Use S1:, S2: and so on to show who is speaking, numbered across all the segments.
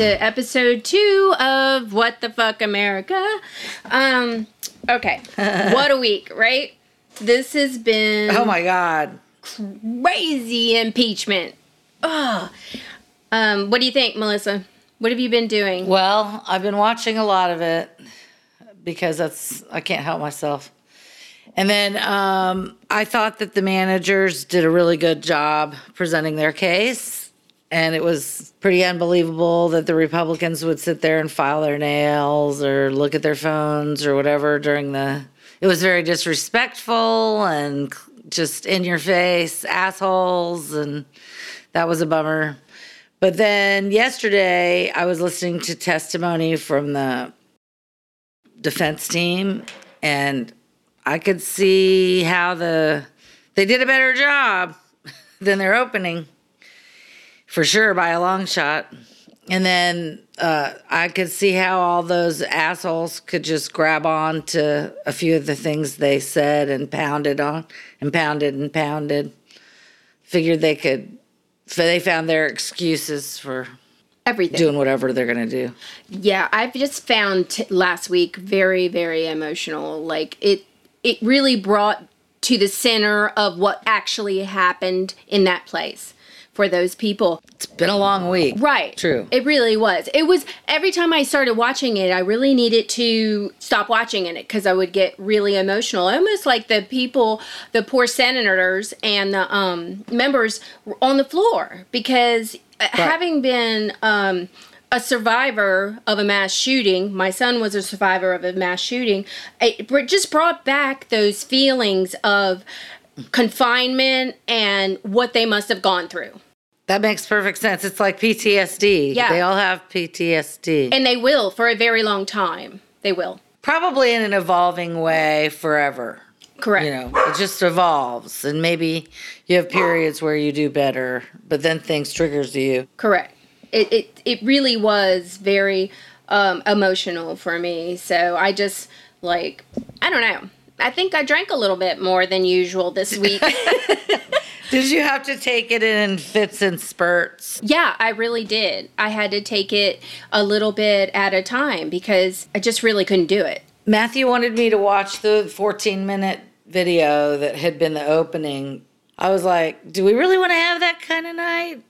S1: to episode two of What the Fuck America. Um, okay. what a week, right? This has been
S2: Oh my God.
S1: crazy impeachment. Ugh. Um, what do you think, Melissa? What have you been doing?
S2: Well, I've been watching a lot of it because that's I can't help myself. And then um, I thought that the managers did a really good job presenting their case. And it was pretty unbelievable that the Republicans would sit there and file their nails or look at their phones or whatever during the. It was very disrespectful and just in your face, assholes. And that was a bummer. But then yesterday, I was listening to testimony from the defense team, and I could see how the they did a better job than their opening, for sure by a long shot. And then uh, I could see how all those assholes could just grab on to a few of the things they said and pounded on and pounded and pounded. Figured they could, so they found their excuses for
S1: Everything.
S2: doing whatever they're going to do.
S1: Yeah, I've just found t- last week very, very emotional. Like it, it really brought to the center of what actually happened in that place for those people.
S2: It's been a long week.
S1: Right.
S2: True.
S1: It really was. It was every time I started watching it, I really needed to stop watching it because I would get really emotional. Almost like the people, the poor senators and the um, members on the floor because uh having been um, a survivor of a mass shooting, my son was a survivor of a mass shooting. It just brought back those feelings of confinement and what they must have gone through.
S2: That makes perfect sense. It's like PTSD.
S1: Yeah.
S2: They all have PTSD.
S1: And they will for a very long time. They will.
S2: Probably in an evolving way forever.
S1: Correct.
S2: You know, it just evolves. And maybe you have periods where you do better, but then things triggers you.
S1: Correct. It, it, it really was very um, emotional for me. So I just, like, I don't know. I think I drank a little bit more than usual this week.
S2: Did you have to take it in fits and spurts?
S1: yeah, I really did. I had to take it a little bit at a time because I just really couldn't do it.
S2: Matthew wanted me to watch the 14 minute video that had been the opening. I was like, do we really want to have that kind of night?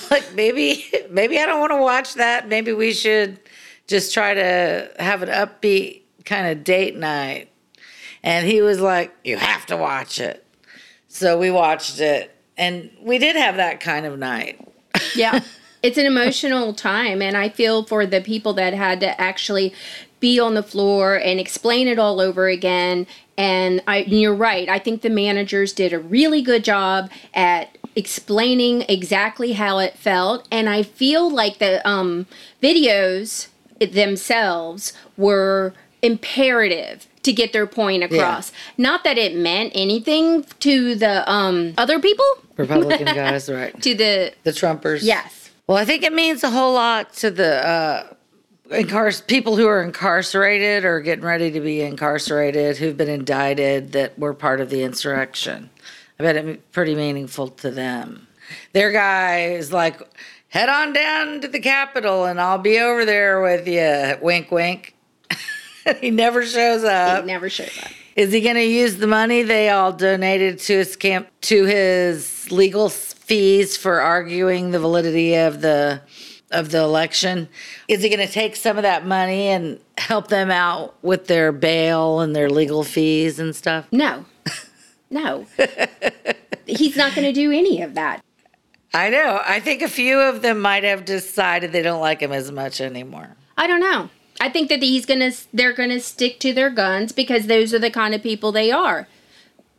S2: like maybe maybe I don't want to watch that. Maybe we should just try to have an upbeat kind of date night. And he was like, you have to watch it. So we watched it and we did have that kind of night.
S1: yeah it's an emotional time and i feel for the people that had to actually be on the floor and explain it all over again and I, you're right i think the managers did a really good job at explaining exactly how it felt and i feel like the um, videos themselves were imperative to get their point across not that it meant anything to the um, other people
S2: Republican guys, right?
S1: to the
S2: The Trumpers.
S1: yes
S2: Well, I think it means a whole lot to the uh, incar- people who are incarcerated or getting ready to be incarcerated, who've been indicted, that were part of the insurrection. I bet it's pretty meaningful to them. Their guy is like, head on down to the Capitol and I'll be over there with you. Wink, wink. he never shows up.
S1: it never shows up
S2: Is he going to use the money they all donated to his camp to his legal fees for arguing the validity of the of the election? Is he going to take some of that money and help them out with their bail and their legal fees and stuff?
S1: No. No. He's not going to do any of that.
S2: I know. I think a few of them might have decided they don't like him as much anymore.
S1: I don't know. I think that he's to they're going to stick to their guns because those are the kind of people they are.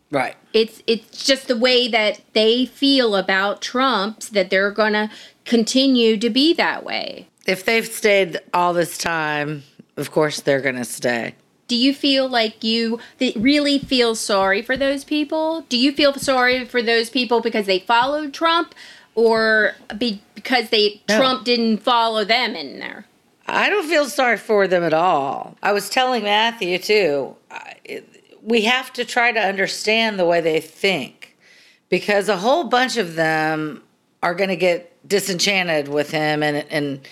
S2: Right.
S1: It's it's just the way that they feel about Trump's that they're going to continue to be that way.
S2: If they've stayed all this time, of course they're going to stay.
S1: Do you feel like you really feel sorry for those people? Do you feel sorry for those people because they followed Trump or be, because they
S2: No.
S1: Trump didn't follow them in there?
S2: I don't feel sorry for them at all. I was telling Matthew too. I- it- We have to try to understand the way they think, because a whole bunch of them are going to get disenchanted with him, and and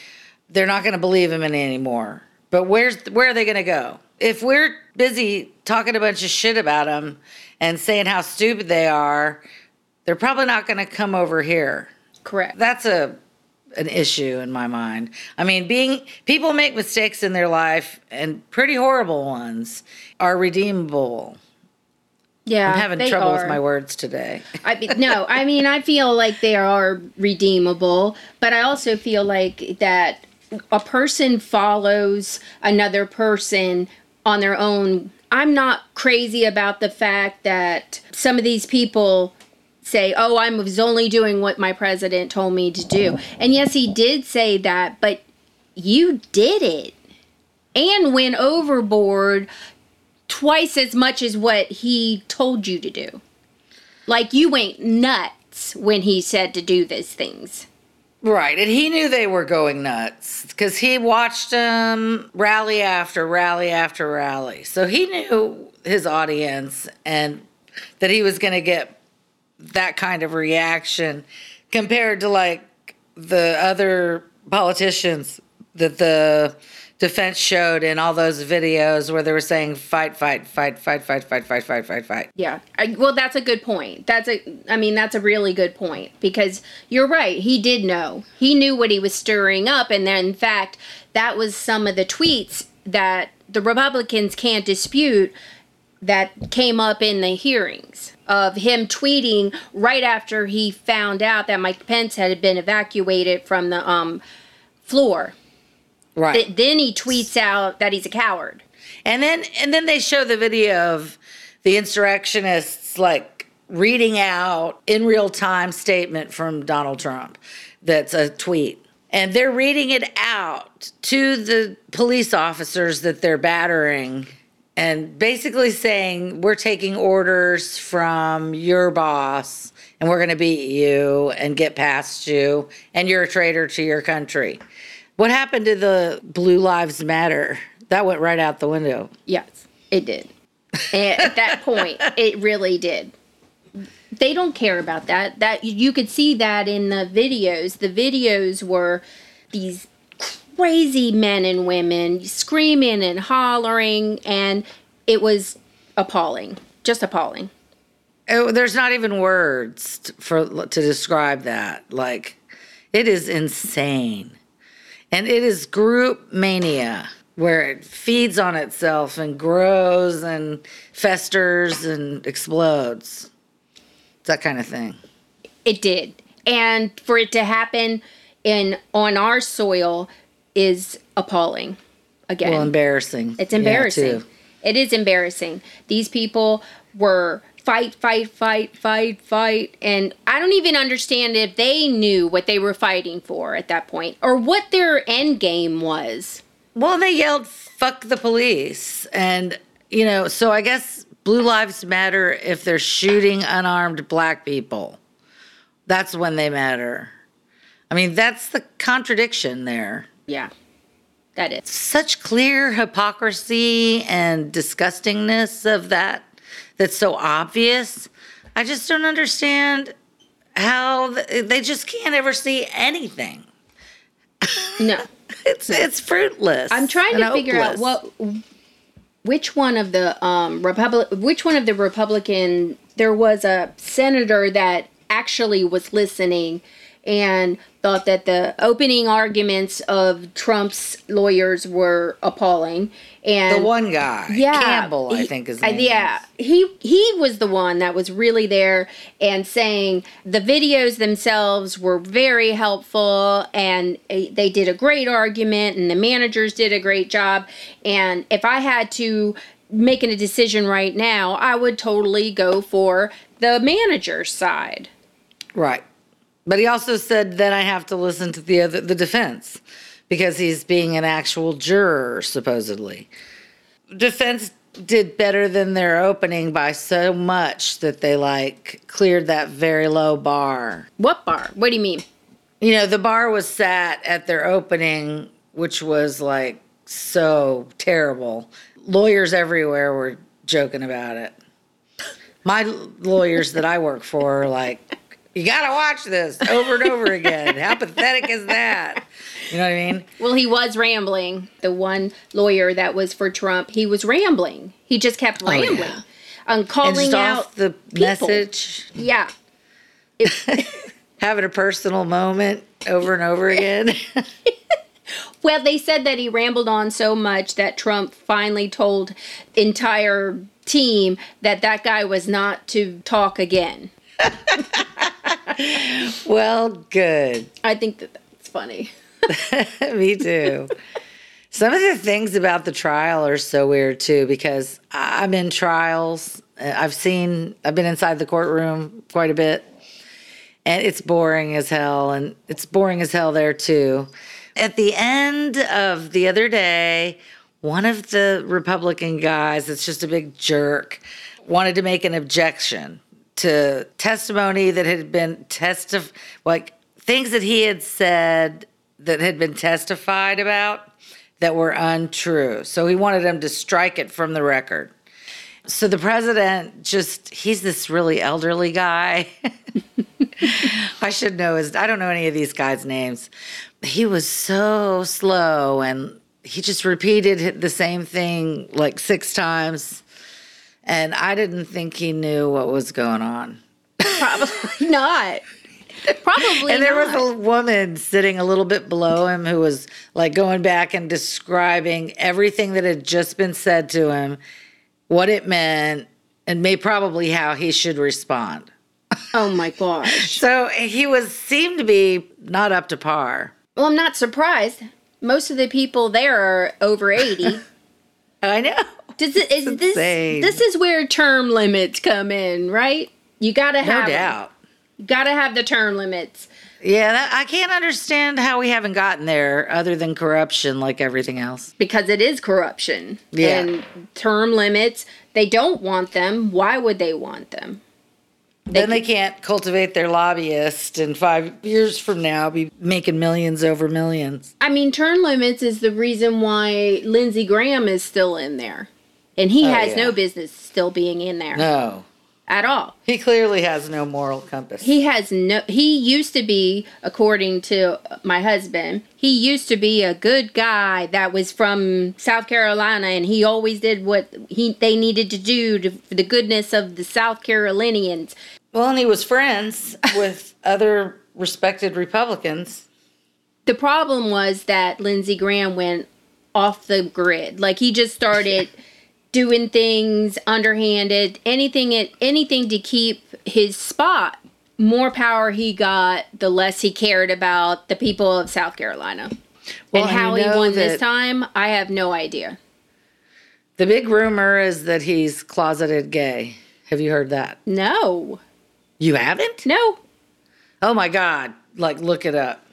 S2: they're not going to believe him in anymore. But where's where are they going to go? If we're busy talking a bunch of shit about them and saying how stupid they are, they're probably not going to come over here.
S1: Correct.
S2: That's a an issue in my mind. I mean, being people make mistakes in their life and pretty horrible ones are redeemable.
S1: yeah,
S2: I'm having trouble
S1: are.
S2: with my words today.
S1: I mean, no, I mean, I feel like they are redeemable, but I also feel like that a person follows another person on their own. I'm not crazy about the fact that some of these people say, "Oh, I was only doing what my president told me to do." And yes, he did say that, but you did it and went overboard twice as much as what he told you to do. Like you went nuts when he said to do these things.
S2: Right, and he knew they were going nuts because he watched them rally after rally after rally. So he knew his audience and that he was going to get that kind of reaction compared to like the other politicians that the defense showed in all those videos where they were saying fight, fight, fight, fight, fight, fight, fight, fight, fight, fight.
S1: Yeah. I, well, that's a good point. That's a I mean, that's a really good point because you're right. He did know. He knew what he was stirring up and then in fact, that was some of the tweets that the Republicans can't dispute that came up in the hearings of him tweeting right after he found out that Mike Pence had been evacuated from the um floor.
S2: Right.
S1: Th- then he tweets out that he's a coward.
S2: And then and then they show the video of the insurrectionists like reading out in real time statement from Donald Trump that's a tweet. And they're reading it out to the police officers that they're battering and basically saying we're taking orders from your boss and we're going to beat you and get past you and you're a traitor to your country. What happened to the Blue Lives Matter? That went right out the window.
S1: Yes, it did. And at that point, it really did. They don't care about that. That you could see that in the videos. The videos were these crazy men and women screaming and hollering and it was appalling. Just appalling.
S2: Oh, there's not even words t- for to describe that. Like, it is insane, and it is group mania where it feeds on itself and grows and festers and explodes. It's that kind of thing.
S1: It did. And for it to happen in on our soil is appalling. Again.
S2: Well, embarrassing.
S1: It's embarrassing.
S2: too.
S1: it is embarrassing. These people were fight, fight, fight, fight, fight. And I don't even understand if they knew what they were fighting for at that point or what their end game was.
S2: Well, they yelled "fuck the police," and you know, so I guess Blue Lives Matter if they're shooting unarmed black people. That's when they matter. I mean, that's the contradiction there.
S1: Yeah, that is.
S2: Such clear hypocrisy and disgustingness of that that's so obvious. I just don't understand how th- they just can't ever see anything.
S1: No.
S2: It's it's fruitless.
S1: I'm trying to figure out what which one of the um republic which one of the republican there was a senator that actually was listening and thought that the opening arguments of Trump's lawyers were appalling and
S2: The one guy,
S1: yeah,
S2: Campbell, I
S1: he-
S2: think his
S1: uh,
S2: name.
S1: yeah, he he was the one that was really there and saying the videos themselves were very helpful and uh, they did a great argument and the managers did a great job. And if I had to making a decision right now, I would totally go for the manager's side.
S2: Right. But he also said then I have to listen to the other the defense because he's being an actual juror supposedly. Defense did better than their opening by so much that they like cleared that very low bar.
S1: What bar? What do you mean?
S2: You know, the bar was set at their opening which was like so terrible. Lawyers everywhere were joking about it. My lawyers that I work for are like You got to watch this over and over again. How pathetic is that? You know what I mean?
S1: Well, he was rambling. The one lawyer that was for Trump, he was rambling. He just kept rambling.
S2: Oh, yeah.
S1: Um,
S2: And
S1: calling out
S2: the
S1: people.
S2: message,
S1: Yeah.
S2: Having a personal moment over and over again.
S1: well, they said that he rambled on so much that Trump finally told entire team that that guy was not to talk again.
S2: well, good.
S1: I think that that's funny.
S2: Me too. Some of the things about the trial are so weird too because I'm in trials. I've seen, I've been inside the courtroom quite a bit, and it's boring as hell. And it's boring as hell there too. At the end of the other day, one of the Republican guys, that's just a big jerk, wanted to make an objection to testimony that had been testif like things that he had said that had been testified about that were untrue. So he wanted him to strike it from the record. So the president just he's this really elderly guy. I should know his I don't know any of these guys' names. He was so slow and he just repeated the same thing like six times. And I didn't think he knew what was going on.
S1: Probably not. Probably
S2: And there
S1: not.
S2: was a woman sitting a little bit below him who was like going back and describing everything that had just been said to him, what it meant, and may probably how he should respond.
S1: oh my gosh.
S2: So he was seemed to be not up to par.
S1: Well, I'm not surprised. Most of the people there are over 80.
S2: I know.
S1: Does it, is this this is where term limits come in, right? You got to have No
S2: doubt.
S1: You got to have the term limits.
S2: Yeah, that, I can't understand how we haven't gotten there other than corruption like everything else.
S1: because it is corruption.
S2: Yeah.
S1: And term limits, they don't want them. Why would they want them?
S2: then they can't cultivate their lobbyist and five years from now be making millions over millions.
S1: I mean, term limits is the reason why Lindsey Graham is still in there. And he
S2: Oh,
S1: has
S2: yeah.
S1: no business still being in there
S2: No.
S1: at all.
S2: He clearly has no moral compass.
S1: He has no he used to be according to my husband, he used to be a good guy that was from South Carolina and he always did what he they needed to do to, for the goodness of the South Carolinians.
S2: well, and he was friends with other respected Republicans.
S1: The problem was that Lindsey Graham went off the grid. Like he just started doing things underhanded, anything it anything to keep his spot. More power he got, the less he cared about the people of South Carolina.
S2: Well,
S1: and
S2: and
S1: how he won this time, I have no idea.
S2: The big rumor is that he's closeted gay. Have you heard that?
S1: No.
S2: You haven't?
S1: No.
S2: Oh my God. Like, look it up.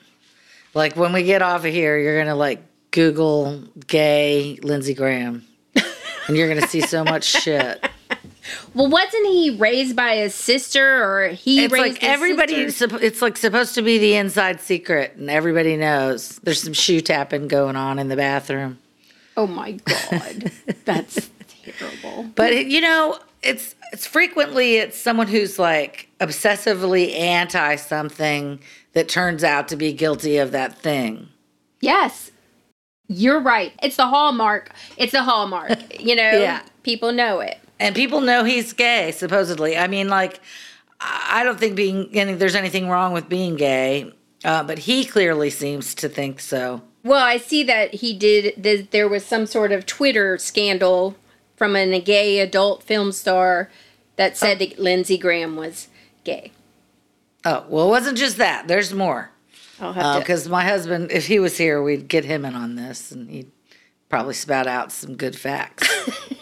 S2: Like, when we get off of here, you're going to like Google gay Lindsey Graham. And you're to see so much shit.
S1: Well, wasn't he raised by his sister or he
S2: It's
S1: raised
S2: like
S1: his
S2: everybody,
S1: sister?
S2: it's like supposed to be the inside secret, and everybody knows there's some shoe tapping going on in the bathroom.
S1: Oh my god. That's terrible.
S2: But you know, it's it's frequently it's someone who's like obsessively anti something that turns out to be guilty of that thing.
S1: Yes. You're right. It's the hallmark. It's a hallmark. You know,
S2: Yeah.
S1: people know it.
S2: And people know he's gay, supposedly. I mean, like, I don't think being any, there's anything wrong with being gay, uh, but he clearly seems to think so.
S1: Well, I see that he did. th- There was some sort of Twitter scandal from a gay adult film star that said that Lindsey Graham was gay.
S2: Oh, well, it wasn't just that. There's more.
S1: I'll have to.
S2: Uh, because my husband, if he was here, we'd get him in on this, and he'd probably spout out some good facts.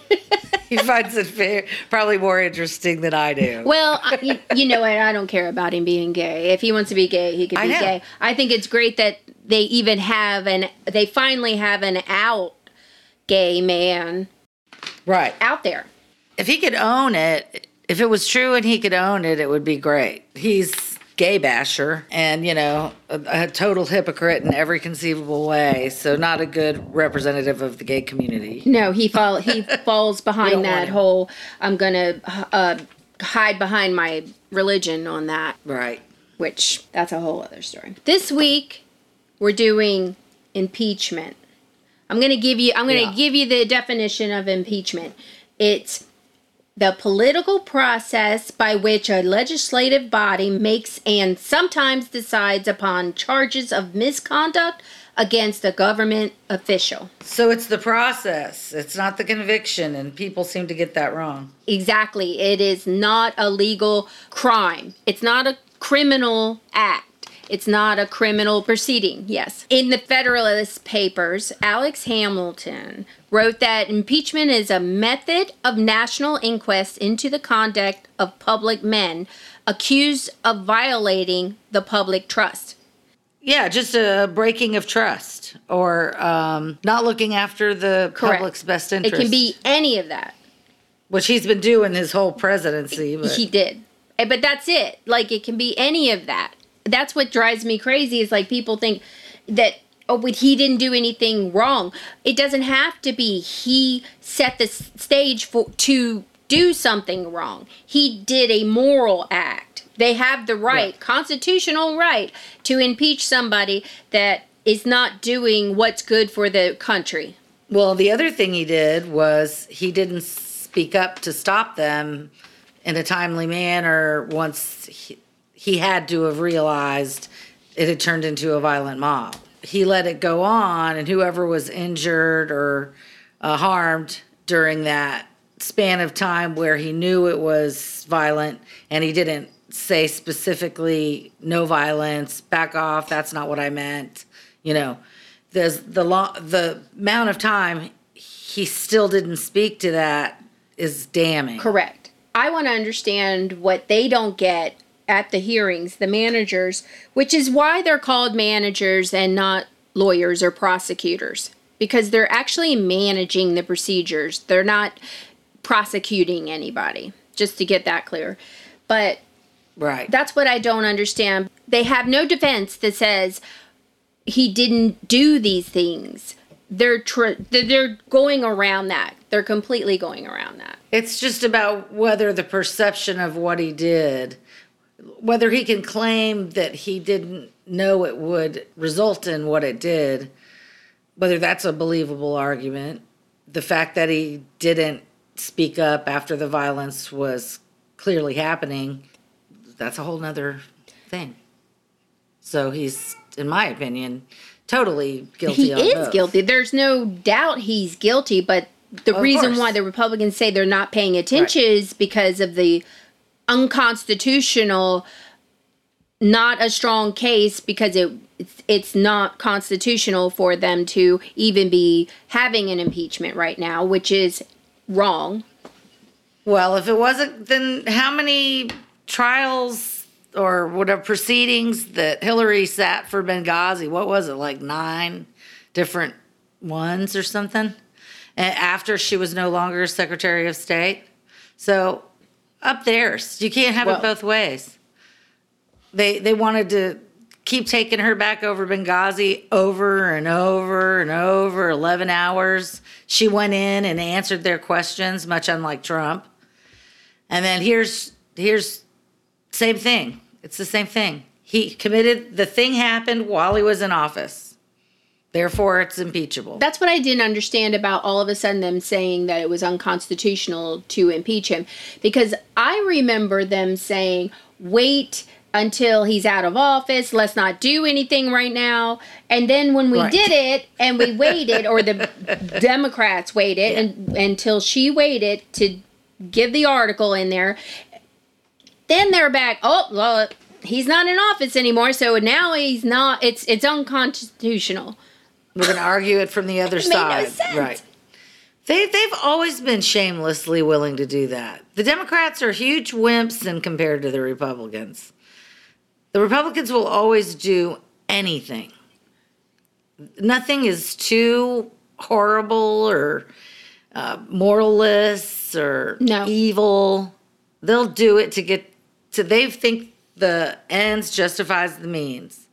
S2: he finds it fair, probably more interesting than I do.
S1: Well, I, you, you know what? I don't care about him being gay. If he wants to be gay, he can be
S2: know.
S1: gay. I think it's great that they even have an. They finally have an out gay man
S2: right.
S1: out there.
S2: If he could own it, if it was true and he could own it, it would be great. He's gay basher and, you know, a, a total hypocrite in every conceivable way. So not a good representative of the gay community.
S1: No, he fall he falls behind that whole. I'm gonna uh, hide behind my religion on that,
S2: Right.
S1: which that's a whole other story. This week, we're doing impeachment. I'm going to give you I'm going to
S2: Yeah.
S1: give you the definition of impeachment. It's the political process by which a legislative body makes and sometimes decides upon charges of misconduct against a government official.
S2: So it's the process. It's not the conviction, and people seem to get that wrong.
S1: Exactly. It is not a legal crime. It's not a criminal act. It's not a criminal proceeding. Yes. In the Federalist Papers, Alex Hamilton wrote that impeachment is a method of national inquest into the conduct of public men accused of violating the public trust.
S2: Yeah, just a breaking of trust or um, not looking after the
S1: Correct.
S2: public's best interest.
S1: It can be any of that.
S2: which he's been doing his whole presidency. But
S1: He did. Eh, But that's it. Like it can be any of that. That's what drives me crazy is like people think that oh but he didn't do anything wrong. It doesn't have to be he set the stage for to do something wrong. He did a moral act. They have the right,
S2: Right.
S1: constitutional right to impeach somebody that is not doing what's good for the country.
S2: well, the other thing he did was he didn't speak up to stop them in a timely manner once he, he had to have realized it had turned into a violent mob. He let it go on, and whoever was injured or uh, harmed during that span of time where he knew it was violent and he didn't say specifically no violence back off that's not what i meant you know there's the lo- the amount of time he still didn't speak to that is damning
S1: Correct. I want to understand what they don't get at the hearings, the managers, which is why they're called managers and not lawyers or prosecutors, because they're actually managing the procedures. They're not prosecuting anybody, just to get that clear. But
S2: right
S1: that's what I don't understand. They have no defense that says he didn't do these things. They're tr- they're going around that. They're completely going around that.
S2: It's just about whether the perception of what he did, whether he can claim that he didn't know it would result in what it did, whether that's a believable argument. The fact that he didn't speak up after the violence was clearly happening, that's a whole nother thing. So he's, in my opinion, totally guilty.
S1: he is
S2: both.
S1: guilty. There's no doubt he's guilty, but the reason why the Republicans say they're not paying attention is because of the unconstitutional not a strong case because it it's, it's not constitutional for them to even be having an impeachment right now, which is wrong.
S2: Well, if it wasn't, then how many trials or whatever proceedings that Hillary sat for Benghazi? What was it, like nine different ones or something? After she was no longer Secretary of State. So up there, you can't have
S1: Well-
S2: it both ways. They they wanted to keep taking her back over Benghazi over and over and over, 11 hours. She went in and answered their questions, much unlike Trump. And then here's here's same thing. It's the same thing. He committed the thing happened while he was in office. Therefore, it's impeachable.
S1: That's what I didn't understand about all of a sudden them saying that it was unconstitutional to impeach him. Because I remember them saying, wait until he's out of office, let's not do anything right now. And then when we
S2: Right.
S1: did it and we waited, or the Democrats waited and, until she waited to give the article in there, then they're back, oh, well, he's not in office anymore, so now he's not, it's, it's unconstitutional.
S2: We're going to argue it from the other
S1: no
S2: side.
S1: sense.
S2: Right. They, they've always been shamelessly willing to do that. The Democrats are huge wimps in compared to the Republicans. The Republicans will always do anything. Nothing is too horrible or uh, moralless or
S1: No.
S2: evil. They'll do it to get to. They think the ends justifies the means.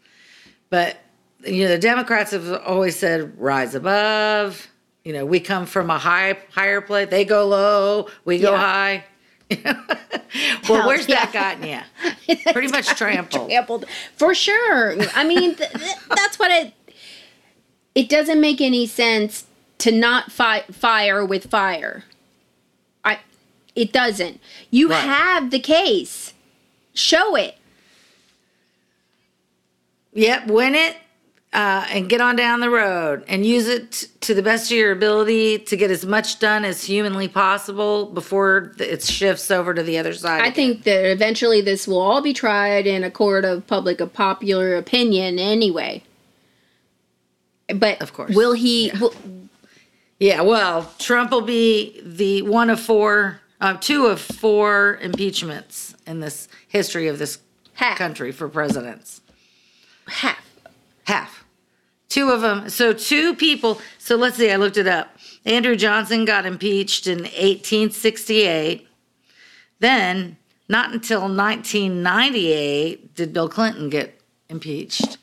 S2: But you know, the Democrats have always said rise above. You know, we come from a high higher place. They go low, we go
S1: Yeah.
S2: high. well, where's that gotten you? Pretty much trampled.
S1: trampled for sure. I mean, th- th- that's what it. It doesn't make any sense to not fight fire with fire. I. It doesn't. You
S2: Right.
S1: have the case. Show it.
S2: Yep, win it uh, and get on down the road and use it to the best of your ability to get as much done as humanly possible before it shifts over to the other side.
S1: I
S2: again.
S1: think that eventually this will all be tried in a court of public of popular opinion anyway. But
S2: Of course.
S1: will he? Will,
S2: Yeah, well, Trump will be the one of four, uh, two of four impeachments in this history of this
S1: half,
S2: country for presidents.
S1: half.
S2: Half. Two of them. So two people. So let's see. I looked it up. Andrew Johnson got impeached in 1868. Then, not until 1998 did Bill Clinton get impeached.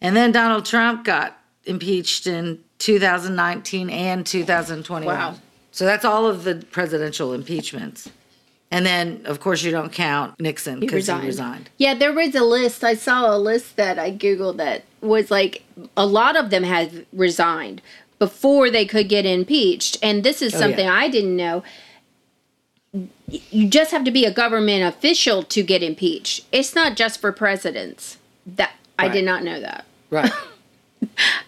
S2: And then Donald Trump got impeached in 2019 and 2021.
S1: Wow.
S2: So that's all of the presidential impeachments. And then, of course, you don't count Nixon because he resigned.
S1: Yeah, there was a list. I saw a list that I googled that was like a lot of them had resigned before they could get impeached. And this is
S2: Oh,
S1: something
S2: yeah.
S1: I didn't know. You just have to be a government official to get impeached. It's not just for presidents. That I did not know that.
S2: Right.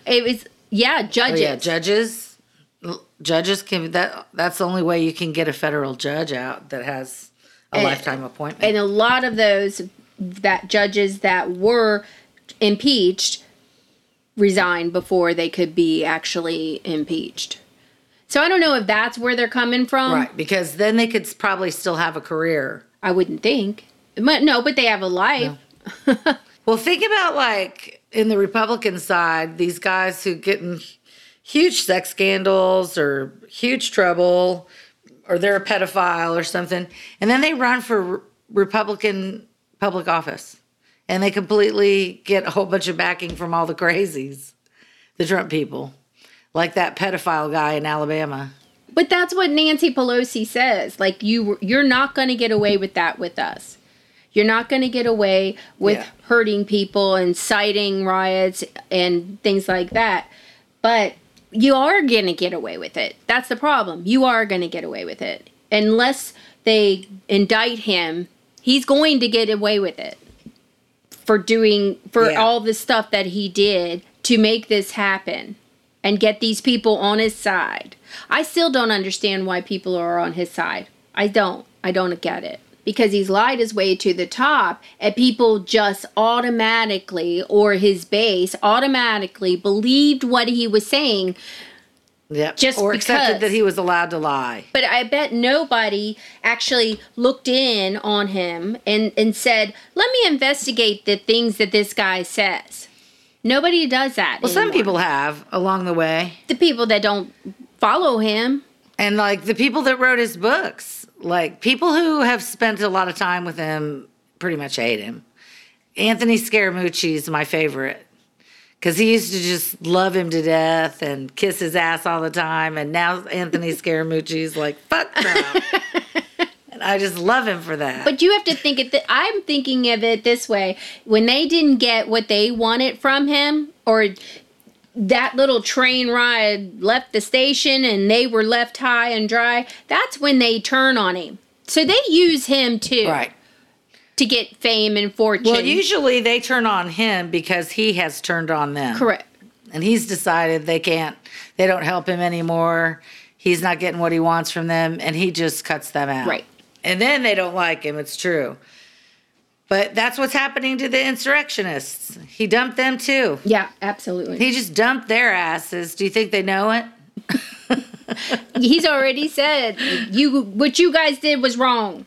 S1: It was yeah,
S2: Oh,
S1: judges.
S2: yeah, judges. Judges can that. That's the only way you can get a federal judge out that has a
S1: And-
S2: lifetime appointment.
S1: and a lot of those that judges that were impeached resigned before they could be actually impeached. So I don't know if that's where they're coming from.
S2: right, because then they could probably still have a career.
S1: I wouldn't think. But no, but they have a life.
S2: Well, think about like in the Republican side, these guys who get in huge sex scandals or huge trouble, or they're a pedophile or something, and then they run for Republican public office, and they completely get a whole bunch of backing from all the crazies, the Trump people, like that pedophile guy in Alabama.
S1: But that's what Nancy Pelosi says. Like you you're not going to get away with that with us. You're not going to get away with
S2: Yeah.
S1: hurting people, and inciting riots and things like that. But you are going to get away with it. That's the problem. You are going to get away with it. Unless they indict him, he's going to get away with it for doing for
S2: Yeah.
S1: all the stuff that he did to make this happen and get these people on his side. I still don't understand why people are on his side. I don't. I don't get it. Because he's lied his way to the top, and people just automatically, or his base automatically, believed what he was saying.
S2: Yep.
S1: Just
S2: or accepted that he was allowed to lie.
S1: But I bet nobody actually looked in on him and, and said, let me investigate the things that this guy says. Nobody does that.
S2: Well, some people have along the way.
S1: the people that don't follow him.
S2: And like the people that wrote his books, like people who have spent a lot of time with him pretty much hate him. Anthony Scaramucci is my favorite because he used to just love him to death and kiss his ass all the time. And now Anthony Scaramucci's like, fuck Trump. and I just love him for that.
S1: But you have to think it. Th- I'm thinking of it this way: when they didn't get what they wanted from him, or that little train ride left the station and they were left high and dry, that's when they turn on him. So they use him too
S2: right.
S1: to get fame and fortune.
S2: Well, usually they turn on him because he has turned on them.
S1: correct.
S2: and he's decided they can't they don't help him anymore he's not getting what he wants from them and he just cuts them out
S1: Right.
S2: and then they don't like him it's true but that's what's happening to the insurrectionists he dumped them too
S1: Yeah, absolutely.
S2: he just dumped their asses do you think they know it
S1: He's already said you what you guys did was wrong.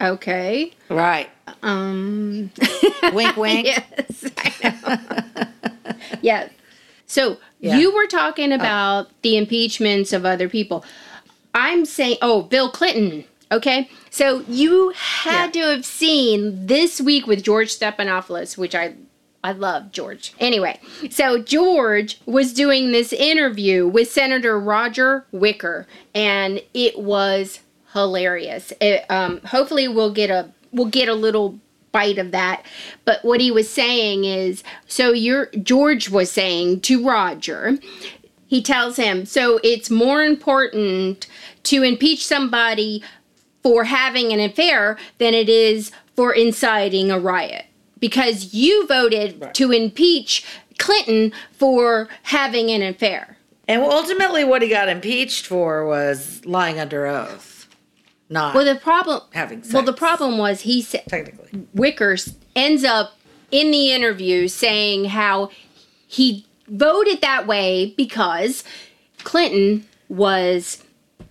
S1: Okay.
S2: right
S1: Um.
S2: wink wink
S1: yes, I know. yes. So
S2: Yeah.
S1: you were talking about the impeachments of other people. I'm saying, oh, Bill Clinton. Okay, so you had to have seen this week with George Stephanopoulos, which I, I love George. Anyway, so George was doing this interview with Senator Roger Wicker, and it was hilarious. It, um, hopefully, we'll get a we'll get a little bite of that. But what he was saying is, so you're George was saying to Roger, he tells him, so it's more important to impeach somebody for having an affair than it is for inciting a riot because you voted
S2: Right.
S1: to impeach Clinton for having an affair.
S2: And ultimately, what he got impeached for was lying under oath, not
S1: Well, the problem.
S2: having sex.
S1: Well, the problem was he said
S2: technically.
S1: Wickers ends up in the interview saying how he voted that way because Clinton was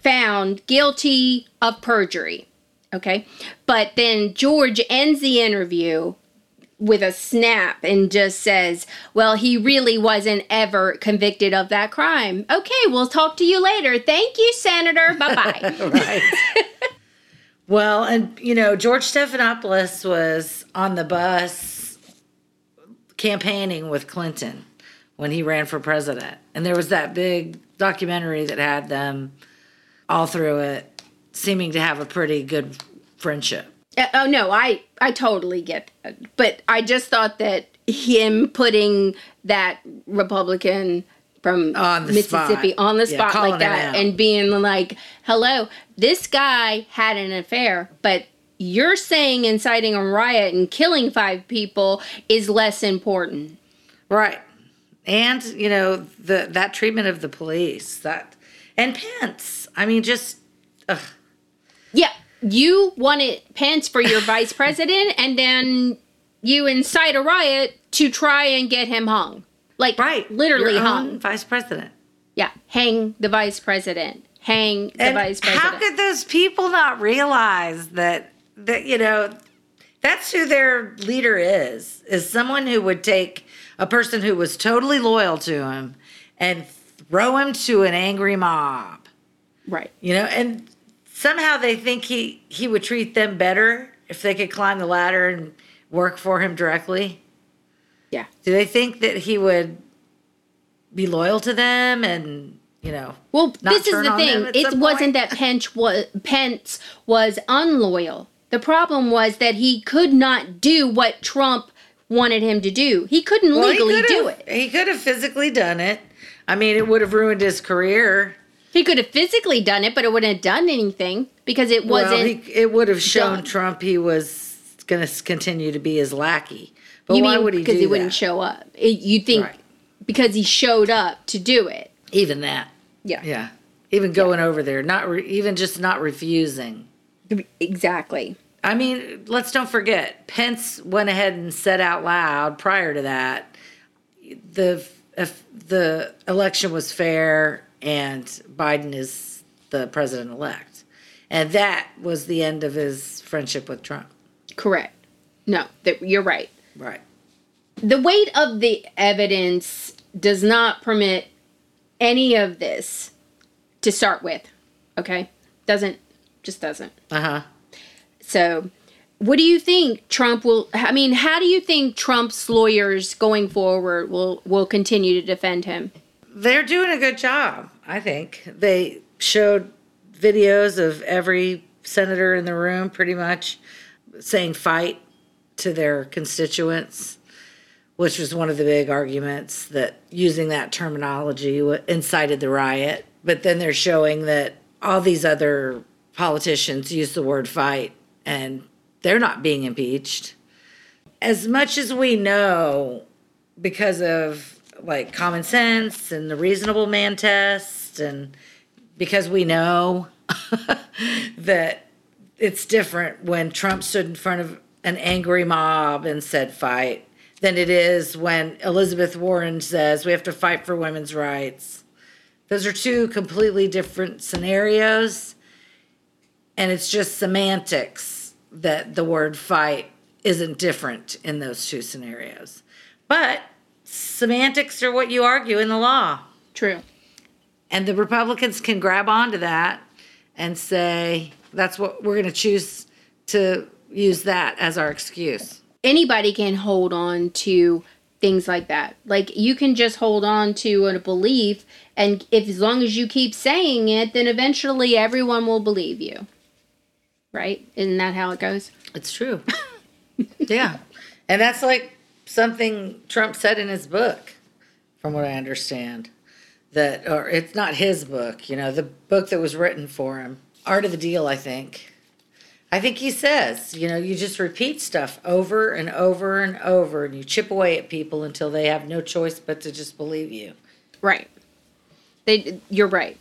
S1: found guilty of perjury. Okay. But then George ends the interview with a snap and just says, Well, he really wasn't ever convicted of that crime. Okay, we'll talk to you later. Thank you, Senator. Bye bye.
S2: Well, and you know, George Stephanopoulos was on the bus campaigning with Clinton when he ran for president. And there was that big documentary that had them all through it, seeming to have a pretty good friendship.
S1: Uh, oh no, I I totally get that. But I just thought that him putting that Republican from
S2: On the
S1: Mississippi
S2: spot.
S1: on the
S2: Yeah,
S1: spot like that and being like, "Hello, this guy had an affair, but you're saying inciting a riot and killing five people is less important."
S2: Right. And, you know, the that treatment of the police, that and Pence. I mean, just ugh.
S1: Yeah, you wanted Pence for your vice president, and then you incite a riot to try and get him hung. Like,
S2: right.
S1: literally hung.
S2: vice president.
S1: Yeah, hang the vice president. Hang the
S2: And
S1: vice president.
S2: How could those people not realize that that you know that's who their leader is? Is someone who would take a person who was totally loyal to him and throw him to an angry mob.
S1: Right.
S2: You know, and somehow they think he he would treat them better if they could climb the ladder and work for him directly.
S1: Yeah.
S2: Do they think that he would be loyal to them and, you know,
S1: Well, this is the thing. It wasn't
S2: point?
S1: that Pence was Pence was unloyal. The problem was that he could not do what Trump wanted him to do. He couldn't
S2: Well,
S1: legally
S2: could've-
S1: do it.
S2: He could have physically done it. I mean, it would have ruined his career.
S1: He could have physically done it, but it wouldn't have done anything because it wasn't.
S2: well, he, it would have shown
S1: done.
S2: Trump he was going to continue to be his lackey. But
S1: you
S2: why
S1: mean
S2: would he
S1: because
S2: do
S1: he wouldn't show up? It- you think
S2: Right.
S1: because he showed up to do it?
S2: Even that.
S1: Yeah.
S2: Yeah. Even going over there, not re- even just not refusing.
S1: Exactly.
S2: I mean, let's don't forget, Pence went ahead and said out loud prior to that the if the election was fair and Biden is the president elect. And that was the end of his friendship with Trump.
S1: Correct. No, that you're right.
S2: Right.
S1: the weight of the evidence does not permit any of this to start with okay doesn't just doesn't
S2: Uh-huh.
S1: so what do you think trump will i mean how do you think trump's lawyers going forward will will continue to defend him
S2: They're doing a good job, I think. They showed videos of every senator in the room pretty much saying fight to their constituents, which was one of the big arguments that using that terminology incited the riot. But then they're showing that all these other politicians use the word fight and they're not being impeached. As much as we know, because of like common sense and the reasonable man test and because we know that it's different when Trump stood in front of an angry mob and said fight than it is when Elizabeth Warren says we have to fight for women's rights. Those are two completely different scenarios and it's just semantics that the word fight isn't different in those two scenarios. But semantics are what you argue in the law.
S1: true
S2: And the Republicans can grab onto that and say, that's what we're going to choose to use that as our excuse.
S1: anybody can hold on to things like that. Like you can just hold on to a belief and if as long as you keep saying it, then eventually everyone will believe you. right? Isn't that how it goes?
S2: It's true. yeah. And that's like something Trump said in his book, from what I understand. That, or it's not his book, you know, the book that was written for him. Art of the Deal, I think. I think he says, you know, you just repeat stuff over and over and over, and you chip away at people until they have no choice but to just believe you.
S1: Right. They, you're right.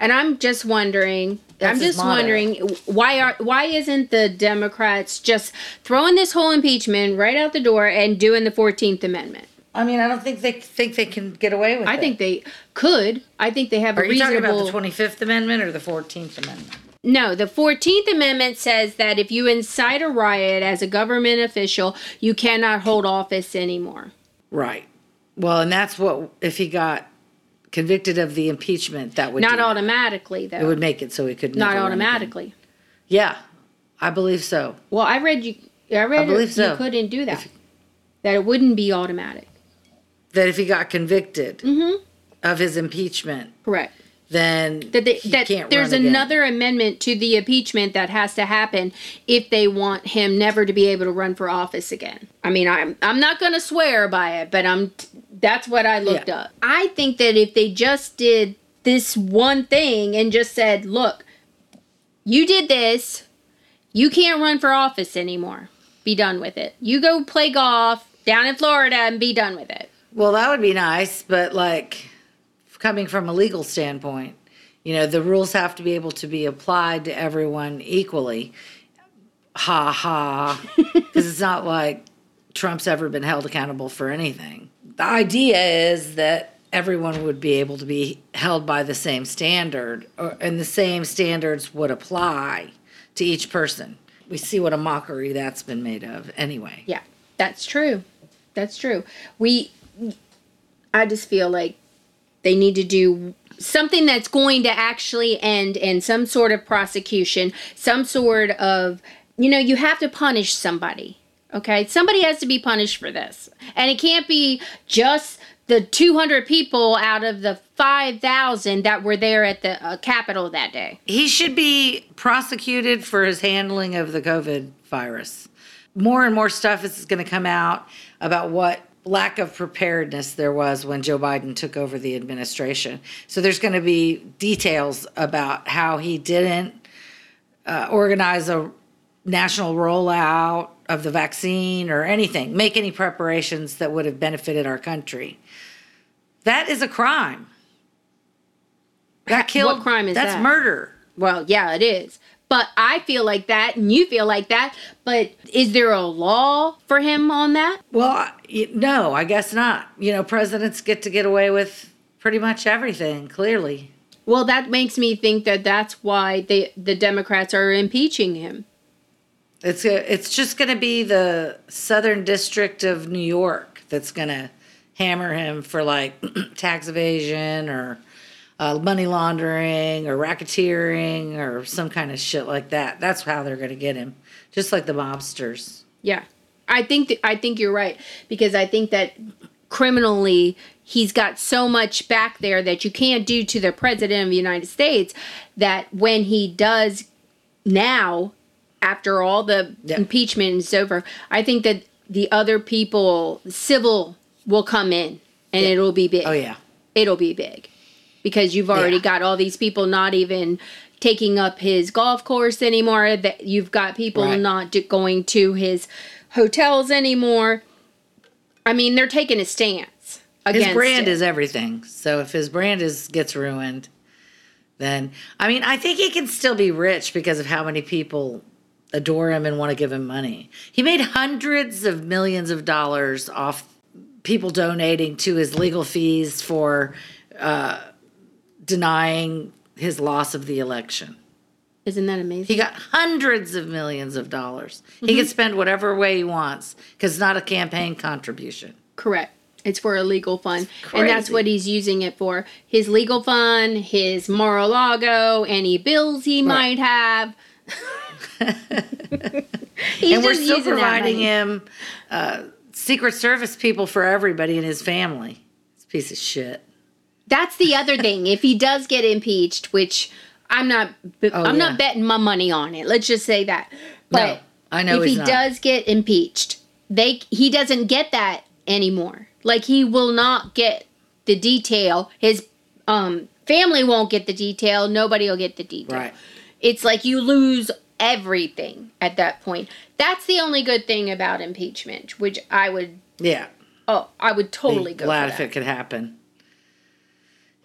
S1: And I'm just wondering.
S2: That's
S1: I'm just wondering why are why isn't the Democrats just throwing this whole impeachment right out the door and doing the Fourteenth Amendment?
S2: I mean, I don't think they think they can get away with it.
S1: I think they could. I think they have
S2: Are
S1: a
S2: you talking
S1: reasonable.
S2: about the Twenty Fifth Amendment or the Fourteenth Amendment?
S1: No, the 14th Amendment says that if you incite a riot as a government official, you cannot hold office anymore.
S2: Right. Well, and that's what if he got convicted of the impeachment, that would
S1: Not
S2: do
S1: automatically, though.
S2: It would make it so he could
S1: Not
S2: never run again.
S1: automatically.
S2: Yeah, I believe so.
S1: Well, I read you. I read
S2: believe
S1: you
S2: so.
S1: couldn't do that. that it wouldn't be automatic.
S2: That if he got convicted
S1: Mm-hmm.
S2: of his impeachment,
S1: Correct.
S2: Then
S1: That, they,
S2: he
S1: that
S2: can't
S1: there's
S2: run again.
S1: another amendment to the impeachment that has to happen if they want him never to be able to run for office again. I mean, I'm I'm not going to swear by it, but I'm that's what I looked
S2: Yeah.
S1: up. I think that if they just did this one thing and just said, "Look, you did this. You can't run for office anymore. Be done with it. You go play golf down in Florida and be done with it."
S2: Well, that would be nice, but like coming from a legal standpoint, you know, the rules have to be able to be applied to everyone equally. Ha ha. Because it's not like Trump's ever been held accountable for anything. The idea is that everyone would be able to be held by the same standard, or, and the same standards would apply to each person. We see what a mockery that's been made of anyway.
S1: Yeah, that's true. That's true. We, I just feel like they need to do something that's going to actually end in some sort of prosecution, some sort of, you know, you have to punish somebody. Okay, somebody has to be punished for this, and it can't be just the 200 people out of the 5,000 that were there at the uh, Capitol that day.
S2: He should be prosecuted for his handling of the COVID virus. More and more stuff is going to come out about what lack of preparedness there was when Joe Biden took over the administration. So there's going to be details about how he didn't uh, organize a national rollout of the vaccine or anything, make any preparations that would have benefited our country. That is a crime. That killed.
S1: crime is
S2: that's
S1: that?
S2: murder.
S1: Well, yeah, it is. But I feel like that, and you feel like that. But is there a law for him on that?
S2: Well, no, I guess not. You know, presidents get to get away with pretty much everything, clearly.
S1: Well, that makes me think that that's why they, the Democrats are impeaching him.
S2: It's a, it's just going to be the Southern District of New York that's going to hammer him for like tax evasion or uh, money laundering or racketeering or some kind of shit like that. That's how they're going to get him, just like the mobsters.
S1: Yeah, I think that, I think you're right because I think that criminally he's got so much back there that you can't do to the president of the United States that when he does now after all the
S2: Yeah.
S1: impeachment is over, I think that the other people civil will come in and it'll be big.
S2: Oh yeah,
S1: It'll be big because you've already
S2: Yeah.
S1: got all these people not even taking up his golf course anymore. That you've got people
S2: Right.
S1: not going to his hotels anymore. I mean, they're taking a stance.
S2: his brand
S1: it.
S2: is everything. So if his brand is gets ruined, then I mean, I think he can still be rich because of how many people adore him and want to give him money. He made hundreds of millions of dollars off people donating to his legal fees for uh, denying his loss of the election.
S1: Isn't that amazing?
S2: He got hundreds of millions of dollars. He can spend whatever way he wants because it's not a campaign contribution.
S1: Correct. It's for a legal fund. And that's what he's using it for. His legal fund, his Mar-a-Lago, any bills he might have. he's
S2: and we're still providing him uh, Secret Service people for everybody in his family. It's a piece of shit.
S1: That's the other thing. If he does get impeached, which I'm not. I'm
S2: Oh, yeah.
S1: not betting my money on it. Let's just say that. But
S2: No, I know
S1: if he
S2: not.
S1: does get impeached, they he doesn't get that anymore. Like he will not get the detail. His um family won't get the detail. Nobody will get the detail.
S2: Right.
S1: It's like you lose everything at that point. That's the only good thing about impeachment, which I would
S2: Yeah.
S1: oh I would totally
S2: Be
S1: go
S2: glad if it could happen.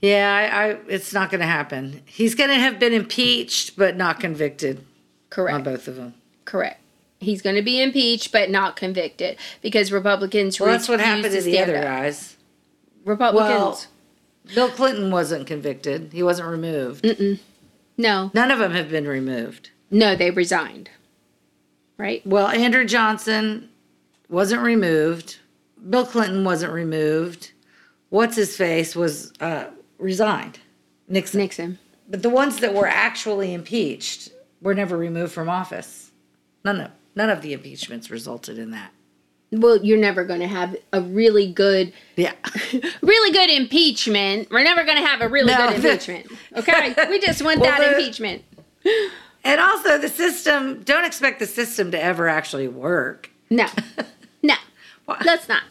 S2: Yeah, I, I it's not going to happen. He's going to have been impeached, but not convicted
S1: Correct.
S2: on both of them.
S1: Correct. He's going to be impeached, but not convicted because Republicans.
S2: Well, that's what happened to the other
S1: up.
S2: guys.
S1: Republicans.
S2: Well, Bill Clinton wasn't convicted. He wasn't removed.
S1: no,
S2: None of them have been removed.
S1: no, they resigned. Right.
S2: Well, Andrew Johnson wasn't removed. Bill Clinton wasn't removed. What's his face was uh, resigned. Nixon.
S1: Nixon.
S2: But the ones that were actually impeached were never removed from office. None of none of the impeachments resulted in that.
S1: Well, you're never going to have a really good,
S2: Yeah.
S1: really good impeachment. We're never going to have a really
S2: No.
S1: good impeachment. Okay, we just want
S2: Well,
S1: that
S2: the-
S1: impeachment.
S2: And also the system, don't expect the system to ever actually work.
S1: No, no, let's not.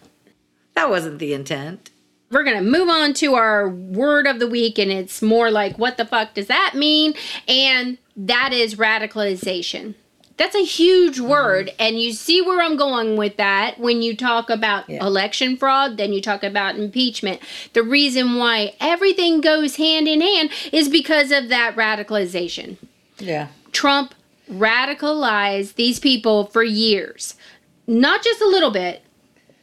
S2: That wasn't the intent.
S1: We're going to move on to our word of the week and it's more like what the fuck does that mean and that is radicalization that's a huge
S2: Mm-hmm.
S1: word and you see where i'm going with that when you talk about
S2: Yeah.
S1: election fraud then you talk about impeachment the reason why everything goes hand in hand is because of that radicalization
S2: Yeah.
S1: Trump radicalized these people for years. Not just a little bit,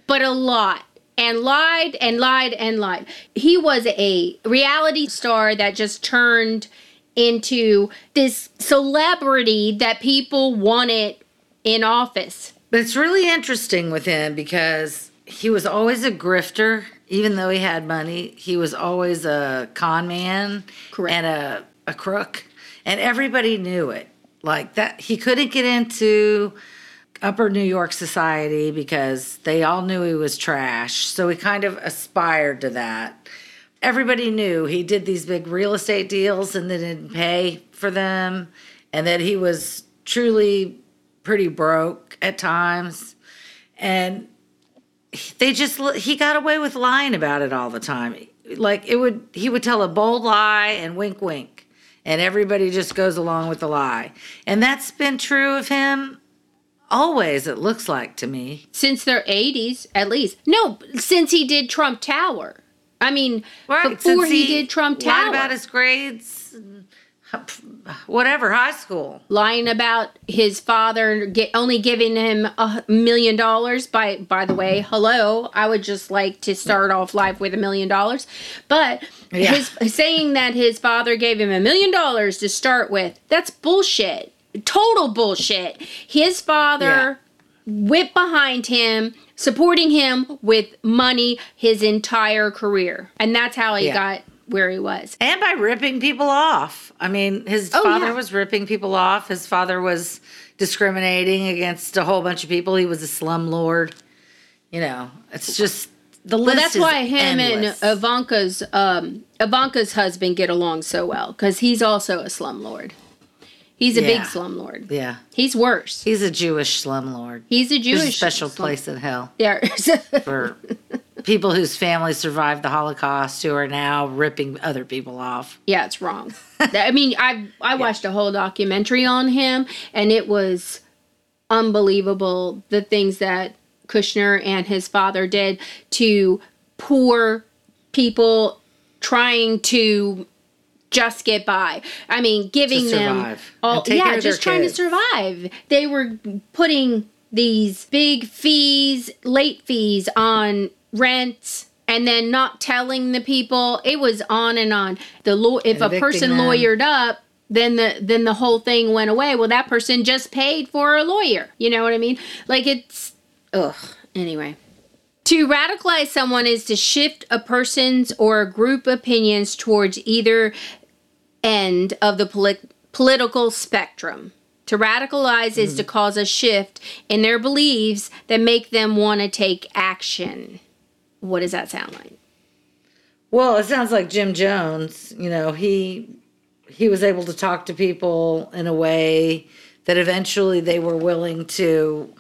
S1: but a lot. And lied and lied and lied. He was a reality star that just turned into this celebrity that people wanted in office.
S2: But it's really interesting with him because he was always a grifter, even though he had money. He was always a con man
S1: Correct.
S2: and a, a crook. And everybody knew it. Like that, he couldn't get into upper New York society because they all knew he was trash. So he kind of aspired to that. Everybody knew he did these big real estate deals and they didn't pay for them, and that he was truly pretty broke at times. And they just he got away with lying about it all the time. Like it would he would tell a bold lie and wink wink and everybody just goes along with the lie. And that's been true of him always it looks like to me.
S1: Since their 80s, at least. No, since he did Trump Tower. I mean, before
S2: since
S1: he, did Trump
S2: lied
S1: Tower.
S2: about his grades whatever high school.
S1: lying about his father get, only giving him a million dollars by by the way hello i would just like to start off life with a million dollars but
S2: Yeah.
S1: his saying that his father gave him a million dollars to start with that's bullshit total bullshit his father whipped behind him supporting him with money his entire career and that's how he
S2: Yeah.
S1: got where he was
S2: And by ripping people off. I mean, his
S1: Oh,
S2: father
S1: yeah.
S2: was ripping people off. His father was discriminating against a whole bunch of people. He was a slum lord. You know, it's just the list.
S1: Well, that's why him
S2: endless.
S1: and Ivanka's um, Ivanka's husband get along so well because he's also a slumlord. He's a big slumlord.
S2: yeah,
S1: He's worse.
S2: he's a Jewish slumlord.
S1: He's a
S2: There's
S1: Jewish
S2: a special
S1: slum-
S2: place in hell
S1: Yeah.
S2: for people whose families survived the Holocaust who are now ripping other people off.
S1: yeah, it's wrong. I mean, I I watched a whole documentary on him, and it was unbelievable the things that Kushner and his father did to poor people trying to just get by. I mean, giving them all
S2: and take care
S1: yeah, just trying
S2: kids.
S1: to survive. They were putting these big fees, late fees on rent and then not telling the people. It was on and on. The law if a person
S2: them.
S1: lawyered up, then the then the whole thing went away. Well, that person just paid for a lawyer. You know what I mean? Like it's ugh. Anyway. To radicalize someone is to shift a person's or a group opinions towards either end of the polit- political spectrum. To radicalize is to cause a shift in their beliefs that make them want to take action. What does that sound like?
S2: Well, it sounds like Jim Jones. You know, he he was able to talk to people in a way that eventually they were willing to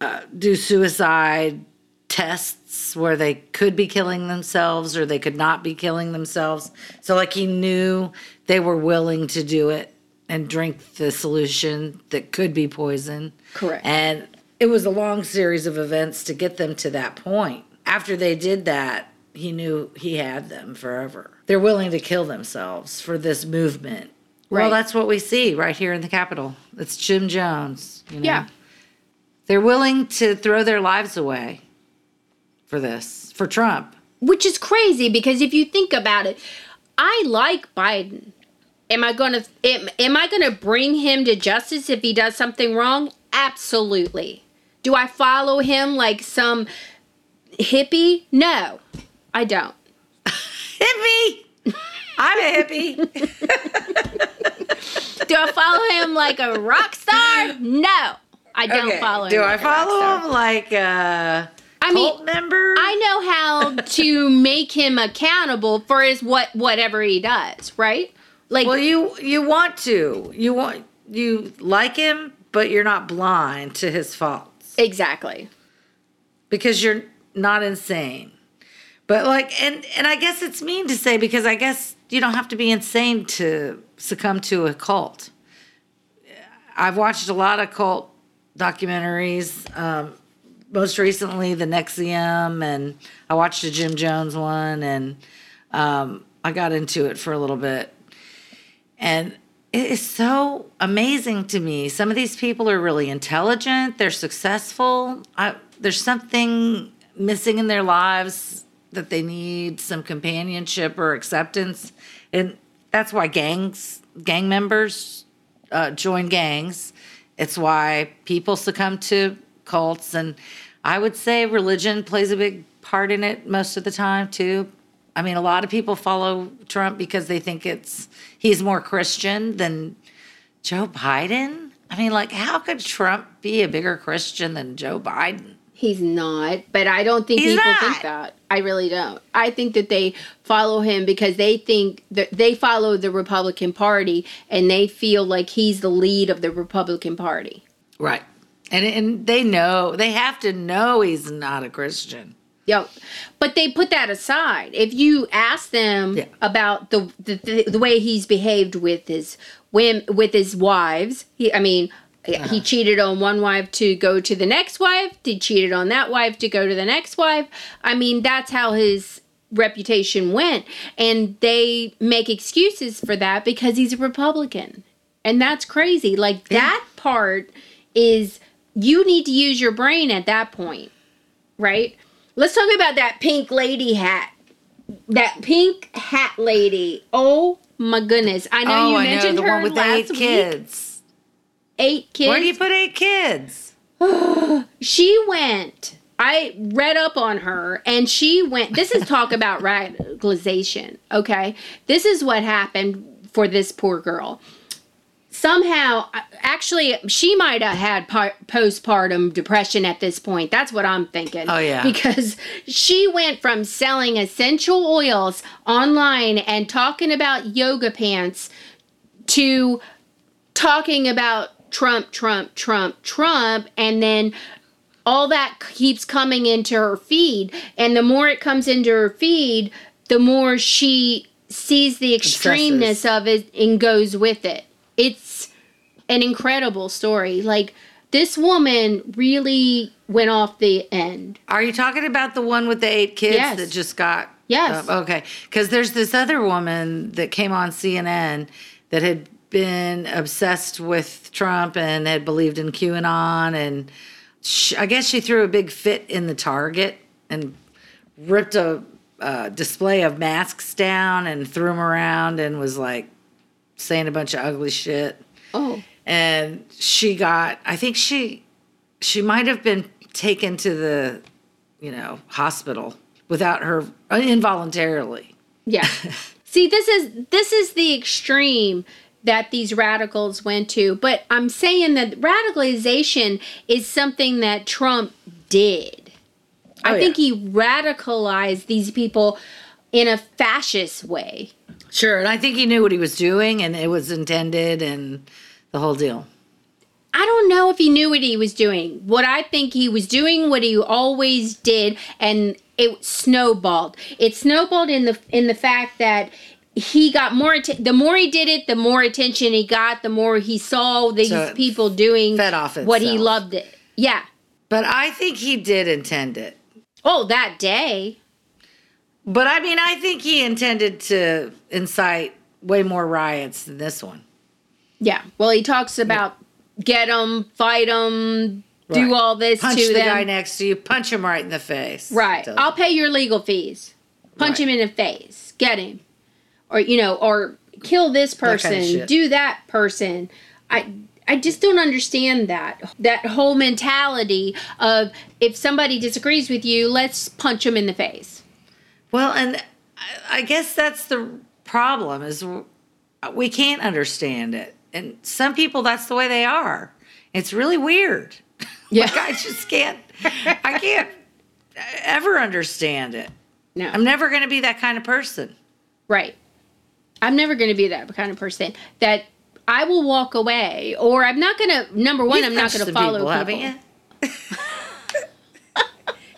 S2: uh, do suicide tests where they could be killing themselves or they could not be killing themselves. So, like, he knew they were willing to do it and drink the solution that could be poison.
S1: Correct.
S2: And it was a long series of events to get them to that point. After they did that, he knew he had them forever. They're willing to kill themselves for this movement. Well, that's what we see right here in the Capitol. It's Jim Jones. You know?
S1: Yeah.
S2: They're willing to throw their lives away for this, for Trump.
S1: Which is crazy because if you think about it, I like Biden. Am I gonna am, am I gonna bring him to justice if he does something wrong? Absolutely. Do I follow him like some hippie? No, I don't.
S2: Hippie! I'm a hippie.
S1: Do I follow him like a rock star? No, I don't
S2: Okay.
S1: follow him.
S2: Do
S1: like
S2: I follow him like a
S1: I mean,
S2: cult member?
S1: I know how to make him accountable for his what whatever he does, right? Like
S2: Well, you you want to. You want you like him, but you're not blind to his faults
S1: exactly.
S2: because you're not insane. But like and and I guess it's mean to say because I guess you don't have to be insane to succumb to a cult. I've watched a lot of cult documentaries. Um, most recently, the NXIVM, and I watched a Jim Jones one, and um, I got into it for a little bit. And it is so amazing to me. Some of these people are really intelligent, they're successful. I, there's something missing in their lives that they need some companionship or acceptance. And that's why gangs, gang members uh, join gangs. It's why people succumb to cults. And I would say religion plays a big part in it most of the time, too. I mean, a lot of people follow Trump because they think it's he's more Christian than Joe Biden. I mean, like, how could Trump be a bigger Christian than Joe Biden?
S1: He's not, but I don't think
S2: He's
S1: people
S2: not.
S1: think that. I really don't. I think that they follow him because they think that they follow the Republican Party and they feel like he's the lead of the Republican Party.
S2: Right. And, and they know, they have to know he's not a Christian.
S1: Yo, but they put that aside. If you ask them
S2: Yeah.
S1: about the, the the way he's behaved with his with his wives, he, I mean,
S2: Uh-huh.
S1: he cheated on one wife to go to the next wife. He cheated on that wife to go to the next wife. I mean, that's how his reputation went, and they make excuses for that because he's a Republican, and that's crazy. Like that part is you need to use your brain at that point, right? Let's talk about that pink lady hat. That pink hat lady. Oh my goodness! I know oh, you mentioned
S2: the
S1: her
S2: one with the
S1: last
S2: eight
S1: week.
S2: kids.
S1: Eight kids.
S2: Where do you put eight kids?
S1: she went. I read up on her, and she went. This is talk about radicalization. Okay, this is what happened for this poor girl. Somehow, actually, she might have had po- postpartum depression at this point. That's what I'm thinking.
S2: Oh, yeah.
S1: because she went from selling essential oils online and talking about yoga pants to talking about Trump, Trump, Trump, Trump, and then all that keeps coming into her feed. And the more it comes into her feed, the more she sees the extremeness of it and goes with it. It's an incredible story. Like, this woman really went off the end.
S2: Are you talking about the one with the eight kids
S1: Yes.
S2: that just got?
S1: Yes.
S2: Uh, okay. Because there's this other woman that came on CNN that had been obsessed with Trump and had believed in QAnon. And she, I guess she threw a big fit in the Target and ripped a uh, display of masks down and threw them around and was like saying a bunch of ugly shit
S1: Oh,
S2: and she got i think she she might have been taken to the you know hospital without her uh, involuntarily
S1: Yeah. See, this is this is the extreme that these radicals went to. But I'm saying that radicalization is something that Trump did. I
S2: Oh,
S1: think
S2: yeah.
S1: he radicalized these people in a fascist way.
S2: Sure, and I think he knew what he was doing, and it was intended, and the whole deal.
S1: I don't know if he knew what he was doing. What I think he was doing, what he always did, and it snowballed. It snowballed in the in the fact that he got more. Att- the more he did it, the more attention he got. The more he saw these
S2: So
S1: people doing
S2: fed off
S1: what he loved it. Yeah.
S2: But I think he did intend it.
S1: Oh, that day.
S2: But I mean, I think he intended to incite way more riots than this one.
S1: Yeah. Well, he talks about get them, fight them, do all this
S2: Punch
S1: to
S2: the
S1: them.
S2: guy next to you, punch him right in the face.
S1: Right. I'll pay your legal fees. Punch
S2: Right.
S1: him in the face. Get him. Or you know, or kill this
S2: kind of
S1: person,
S2: shit.
S1: do that person. I I just don't understand that. That whole mentality of if somebody disagrees with you, let's punch them in the face.
S2: Well, and I- guess that's the problem is we can't understand it, and some people that's the way they are. It's really weird.
S1: Yeah.
S2: like I just can't. I can't ever understand it.
S1: No.
S2: I'm never going to be that kind of person.
S1: Right. I'm never going to be that kind of person that I will walk away, or I'm not going to. Number one,
S2: You've
S1: I'm not going to follow people.
S2: haven't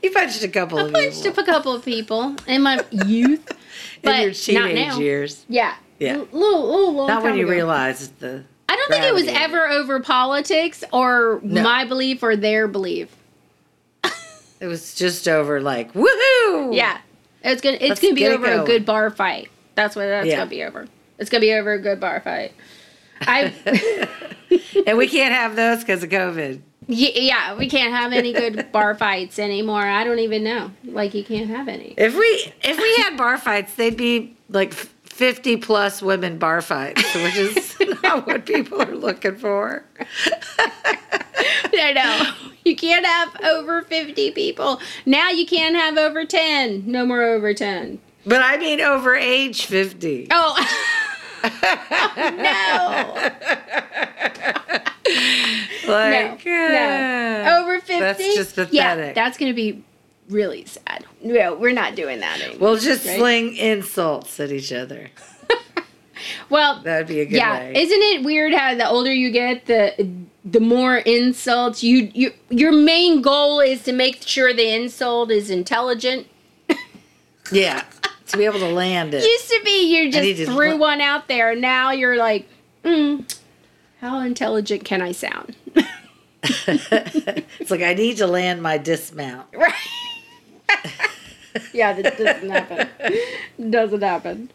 S2: you? punched a couple of
S1: Punched
S2: people
S1: a couple of people in my youth, but
S2: in your
S1: not
S2: teenage
S1: now.
S2: years.
S1: Yeah.
S2: Yeah.
S1: L- little, little long
S2: Not when you
S1: ago.
S2: realized the.
S1: I don't think it was ever over politics or
S2: No.
S1: my belief or their belief.
S2: It was just over like woohoo.
S1: Yeah. It's gonna it's
S2: Let's
S1: gonna be over a good bar fight. That's what that's
S2: Yeah.
S1: gonna be over. It's gonna be over a good bar fight. I
S2: and we can't have those because of COVID.
S1: Y- yeah, we can't have any good bar fights anymore. I don't even know. Like you can't have any.
S2: If we if we had bar fights, they'd be like fifty plus women bar fights, which is not what people are looking for.
S1: I know. You can't have over 50 people. Now you can't have over 10. No more over 10.
S2: But I mean over age fifty.
S1: Oh. no.
S2: Like
S1: no. no. Over 50?
S2: That's just
S1: Yeah, that's going to be really sad. No, we're not doing that anymore.
S2: We'll just
S1: Right?
S2: sling insults at each other.
S1: well,
S2: That'd be a good
S1: yeah.
S2: way.
S1: Isn't it weird how the older you get, the the more insults you you your main goal is to make sure the insult is intelligent.
S2: yeah, to be able to land it.
S1: Used to be you just threw one out there. Now you're like, mm, how intelligent can I sound?
S2: it's like I need to land my dismount.
S1: right. yeah, that doesn't happen. doesn't happen.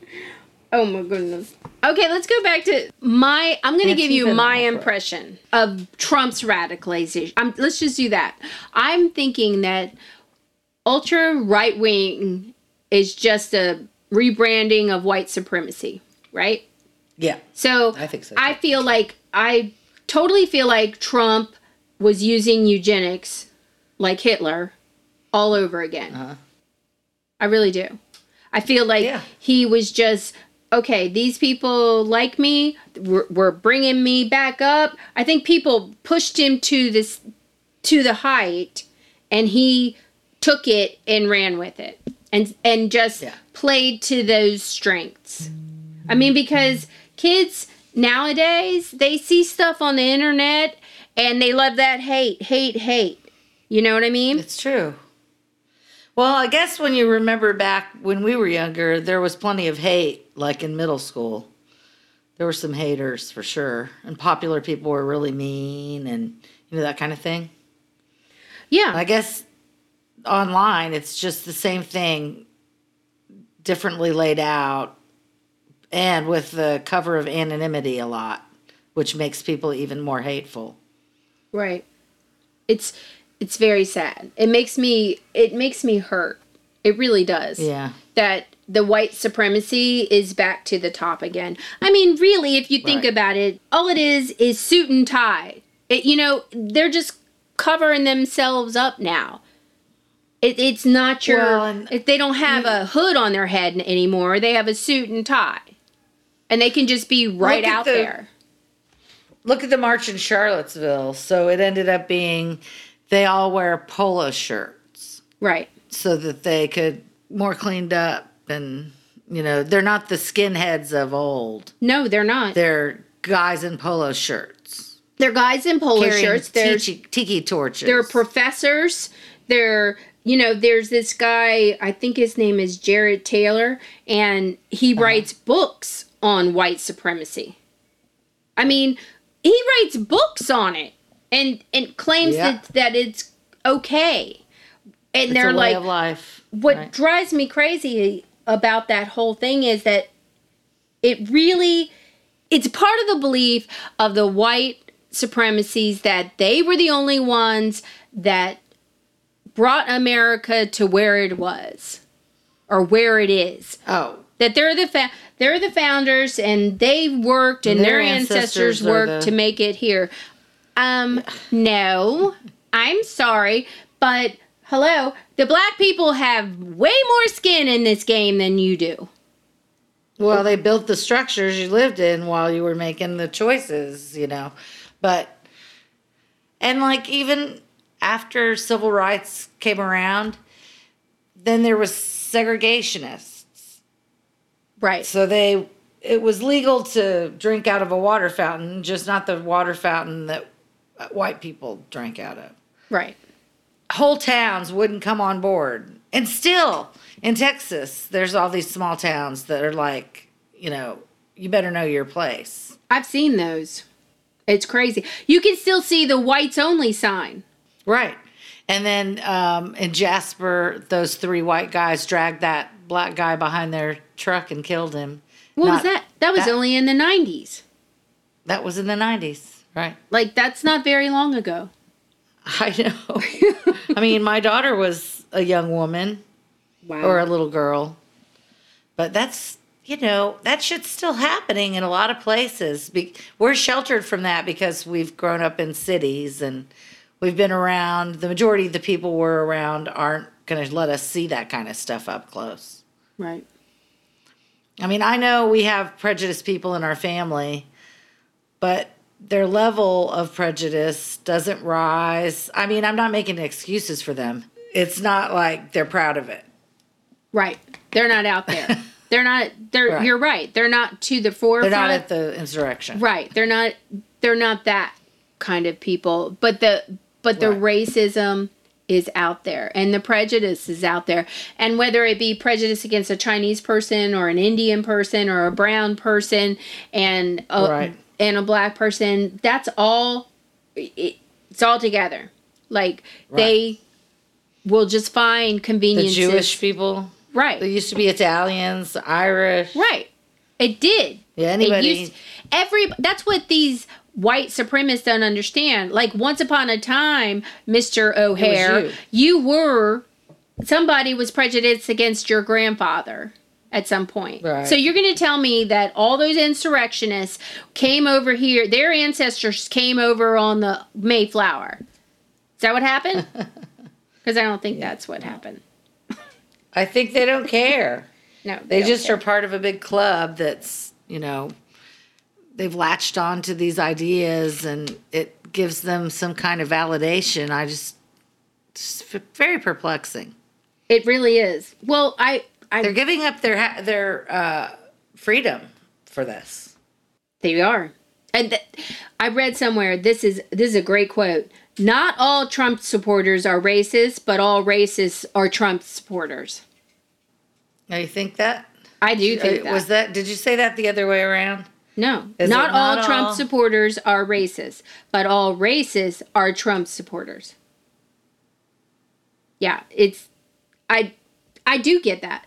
S1: Oh my goodness. Okay, let's go back to my. I'm going to give you my impression of Trump's radicalization. Um, let's just do that. I'm thinking that ultra right wing is just a rebranding of white supremacy, right?
S2: Yeah,
S1: So
S2: I think so,
S1: I feel like I totally feel like Trump was using eugenics like Hitler all over again.
S2: Uh-huh.
S1: I really do. I feel like
S2: Yeah.
S1: he was just okay. These people like me. Were, were bringing me back up. I think people pushed him to this to the height, and he took it and ran with it, and and just
S2: Yeah.
S1: played to those strengths. I mean, because kids nowadays they see stuff on the internet and they love that hate, hate, hate. You know what I mean?
S2: it's true. Well, I guess when you remember back when we were younger, there was plenty of hate, like in middle school. There were some haters for sure, and popular people were really mean and you know that kind of thing.
S1: Yeah.
S2: I guess online it's just the same thing, differently laid out, and with the cover of anonymity a lot, which makes people even more hateful.
S1: Right. It's it's very sad. It makes me it makes me hurt. It really does.
S2: Yeah.
S1: That the white supremacy is back to the top again. I mean, really, if you think
S2: Right.
S1: about it, all it is is suit and tie. It, you know, they're just covering themselves up now. It, it's not your.
S2: Well,
S1: they don't have a hood on their head anymore. They have a suit and tie, and they can just be right out
S2: the-
S1: there.
S2: Look at the march in Charlottesville. So it ended up being they all wear polo shirts
S1: Right.
S2: so that they could more cleaned up and you know they're not the skinheads of old.
S1: No, they're not.
S2: They're guys in polo shirts
S1: They're guys in polo
S2: carrying
S1: shirts. They're
S2: tiki, tiki torches.
S1: they're professors. They're you know, there's this guy, I think his name is Jared Taylor, and he
S2: Uh-huh.
S1: writes books on white supremacy. I mean, he writes books on it and and claims
S2: Yeah.
S1: that that it's okay. And
S2: It's
S1: they're like
S2: life.
S1: what
S2: right?
S1: drives me crazy about that whole thing is that it really it's part of the belief of the white supremacies that they were the only ones that brought America to where it was or where it is
S2: Oh,
S1: that they're the fa- they're the founders and they worked and their,
S2: Their
S1: ancestors,
S2: ancestors
S1: worked
S2: the-
S1: to make it here. Um no. I'm sorry, but hello, the black people have way more skin in this game than you do.
S2: well, they built the structures you lived in while you were making the choices, you know. But and like even after civil rights came around, then there was segregationists.
S1: Right.
S2: So they it was legal to drink out of a water fountain, just not the water fountain that white people drank out of.
S1: Right.
S2: Whole towns wouldn't come on board. And still in Texas, there's all these small towns that are like, you know, you better know your place.
S1: I've seen those. It's crazy. You can still see the whites only sign.
S2: Right. And then um, in Jasper, those three white guys dragged that black guy behind their truck and killed him.
S1: What was that? That was
S2: that-
S1: only in the 90s.
S2: That was in the 90s, right?
S1: Like that's not very long ago.
S2: I know. I mean, my daughter was a young woman
S1: Wow.
S2: or a little girl, but that's you know that shit's still happening in a lot of places. We're sheltered from that because we've grown up in cities and we've been around. The majority of the people we're around aren't going to let us see that kind of stuff up close.
S1: Right.
S2: I mean, I know we have prejudiced people in our family, but their level of prejudice doesn't rise. I mean, I'm not making excuses for them. It's not like they're proud of it.
S1: Right. They're not out there. they're not they're
S2: Right.
S1: you're right. They're not to the forefront.
S2: They're not at the insurrection.
S1: right. They're not they're not that kind of people. But the but the
S2: Right.
S1: racism is out there and the prejudice is out there. And whether it be prejudice against a Chinese person or an Indian person or a brown person and a,
S2: Right.
S1: and a black person, that's all it, it's all together. Like they will just find
S2: The. Jewish people,
S1: right.
S2: There used to be Italians, Irish.
S1: Right. It did.
S2: Yeah,
S1: It
S2: anybody.
S1: used- every that's what these white supremacists don't understand. Like once upon a time, Mr. O'Hare,
S2: you.
S1: you. were somebody was prejudiced against your grandfather at some point.
S2: Right.
S1: So you're going to tell me that all those insurrectionists came over here, their ancestors came over on the Mayflower. Is that what happened? Because I don't think that's what happened.
S2: I think they don't care.
S1: No,
S2: They
S1: don't
S2: just
S1: care.
S2: are part of a big club that's, you know, they've latched on to these ideas and it gives them some kind of validation. I just, just very perplexing.
S1: It really is. Well, I, I
S2: They're giving up their their uh, freedom for this.
S1: They are. And th- I read somewhere this is this is a great quote. Not all Trump supporters are racist, but all racists are Trump supporters.
S2: Now you think that?
S1: I do think
S2: Uh,
S1: that.
S2: Was that? Did you say that the other way around?
S1: No,
S2: Is
S1: not all
S2: not
S1: Trump
S2: all?
S1: supporters are racist, but all racists are Trump supporters. Yeah, it's I I do get that.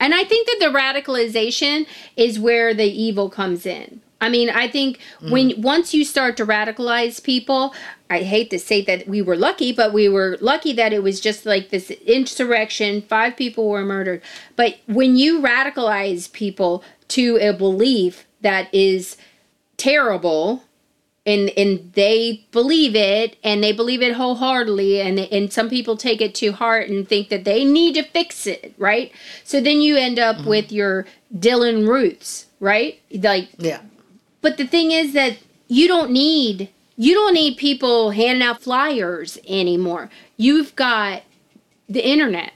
S1: And I think that the radicalization is where the evil comes in. I mean, I think mm. when once you start to radicalize people, I hate to say that we were lucky, but we were lucky that it was just like this insurrection, five people were murdered. But when you radicalize people to a belief that is terrible, and and they believe it and they believe it wholeheartedly and and some people take it to heart and think that they need to fix it right? So then you end up mm-hmm. with your Dylann Roofs right? Like
S2: Yeah.
S1: but the thing is that you don't need you don't need people handing out flyers anymore. You've got the internet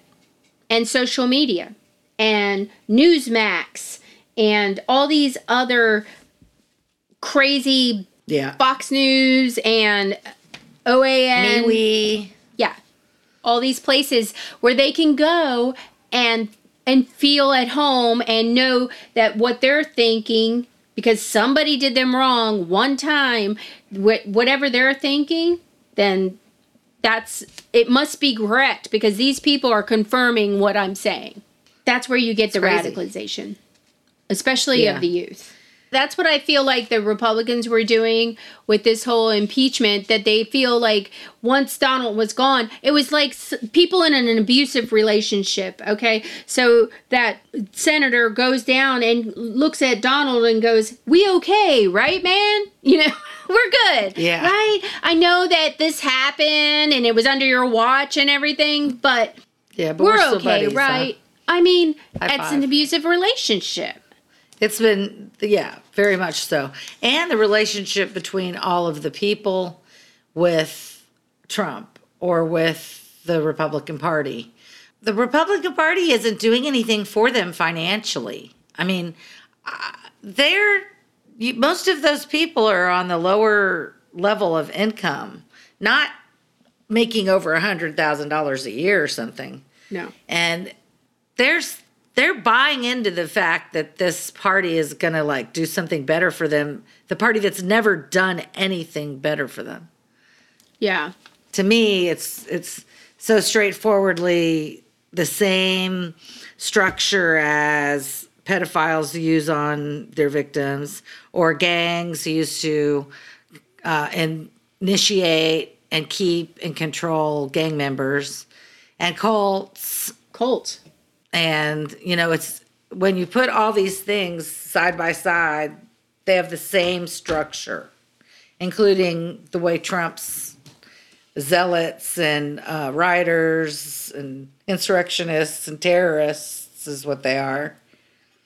S1: and social media and Newsmax and all these other crazy
S2: Yeah.
S1: Fox News and OAN.
S2: MeWe.
S1: Yeah. All these places where they can go and and feel at home and know that what they're thinking because somebody did them wrong one time wh- whatever they're thinking then that's it must be correct because these people are confirming what I'm saying. That's where you get the
S2: crazy.
S1: radicalization, especially
S2: Yeah.
S1: of the youth. That's what I feel like the Republicans were doing with this whole impeachment. That they feel like once Donald was gone, it was like s- people in an abusive relationship. Okay, so that senator goes down and looks at Donald and goes, "We okay, right, man? You know." We're good.
S2: Yeah.
S1: Right? I know that this happened and it was under your watch and everything, but
S2: Yeah, but
S1: we're,
S2: we're,
S1: okay,
S2: buddies, huh?
S1: right? I mean,
S2: High
S1: it's an abusive relationship.
S2: It's been, yeah, very much so. And the relationship between all of the people with Trump or with the Republican Party. The Republican Party isn't doing anything for them financially. I mean, uh, they're, most of those people are on the lower level of income, not making over a $100,000 a year or something
S1: No.
S2: and there's they're buying into the fact that this party is going to like do something better for them the party that's never done anything better for them
S1: Yeah.
S2: to me it's it's so straightforwardly the same structure as pedophiles use on their victims or gangs used to uh, initiate and keep and control gang members and cults
S1: Colt.
S2: And you know it's when you put all these things side by side they have the same structure including the way trump's zealots and uh, rioters and insurrectionists and terrorists is what they are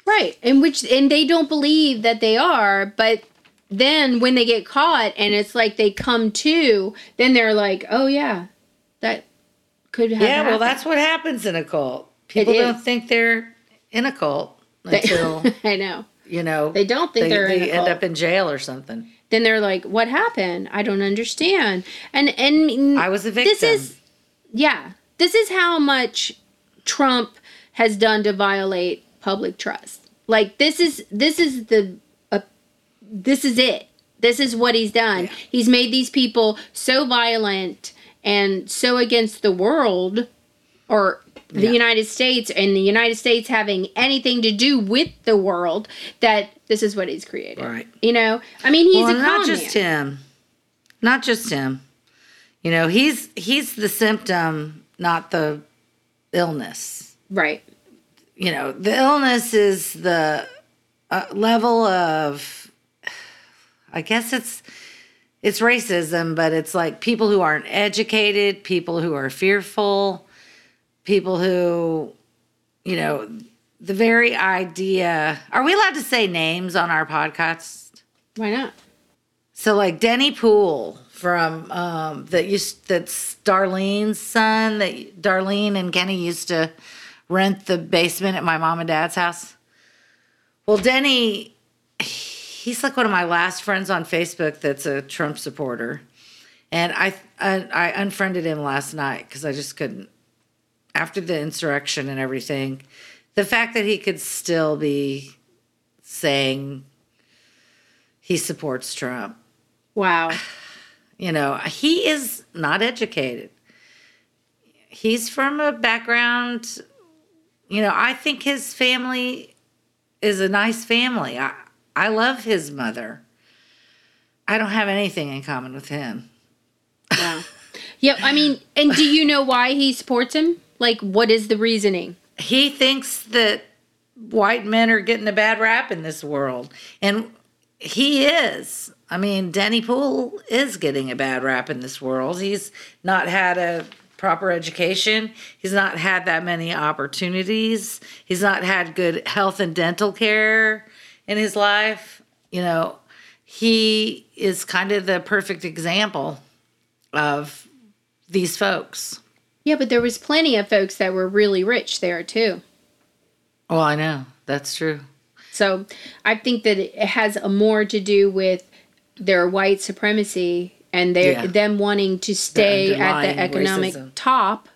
S1: Right. And which and they don't believe that they are, but then when they get caught and it's like they come to, then they're like, "Oh yeah. That could have
S2: yeah well that's what happens in a cult people don't think they're in a cult until
S1: I know.
S2: you know
S1: They don't think
S2: they,
S1: they're in
S2: they end up in jail or something
S1: Then they're like, "What happened? I don't understand." And and
S2: i was a victim
S1: This is yeah. This is how much Trump has done to violate public trust. Like this is this is the uh, this is it. This is what he's done. He's made these people so violent and so against the world or the
S2: Yeah.
S1: United States and the United States having anything to do with the world that this is what he's created.
S2: Right.
S1: You know? I mean, he's
S2: well,
S1: a
S2: not just him not just him you know he's he's the symptom not the illness
S1: Right.
S2: you know the illness is the uh, level of i guess it's it's racism but it's like people who aren't educated people who are fearful people who you know the very idea are we allowed to say names on our podcast
S1: Why not?
S2: so like Denny Poole from um that used that's Darlene's son that Darlene and Kenny used to rent the basement at my mom and dad's house. Well, Denny he's like one of my last friends on Facebook that's a Trump supporter. And I I, I unfriended him last night cuz I just couldn't after the insurrection and everything. The fact that he could still be saying he supports Trump
S1: Wow.
S2: you know, he is not educated. He's from a background, you know, I think his family is a nice family. I, I love his mother. I don't have anything in common with him.
S1: Wow. yeah, I mean, and do you know why he supports him? Like, what is the reasoning?
S2: He thinks that white men are getting a bad rap in this world. And he is. I mean, Denny Poole is getting a bad rap in this world. He's not had a proper education. He's not had that many opportunities. He's not had good health and dental care in his life. You know, he is kind of the perfect example of these folks.
S1: Yeah, but there was plenty of folks that were really rich there too.
S2: Oh, I know. That's true.
S1: So I think that it has a more to do with their white supremacy and their
S2: Yeah.
S1: them wanting to stay at the economic
S2: racism.
S1: top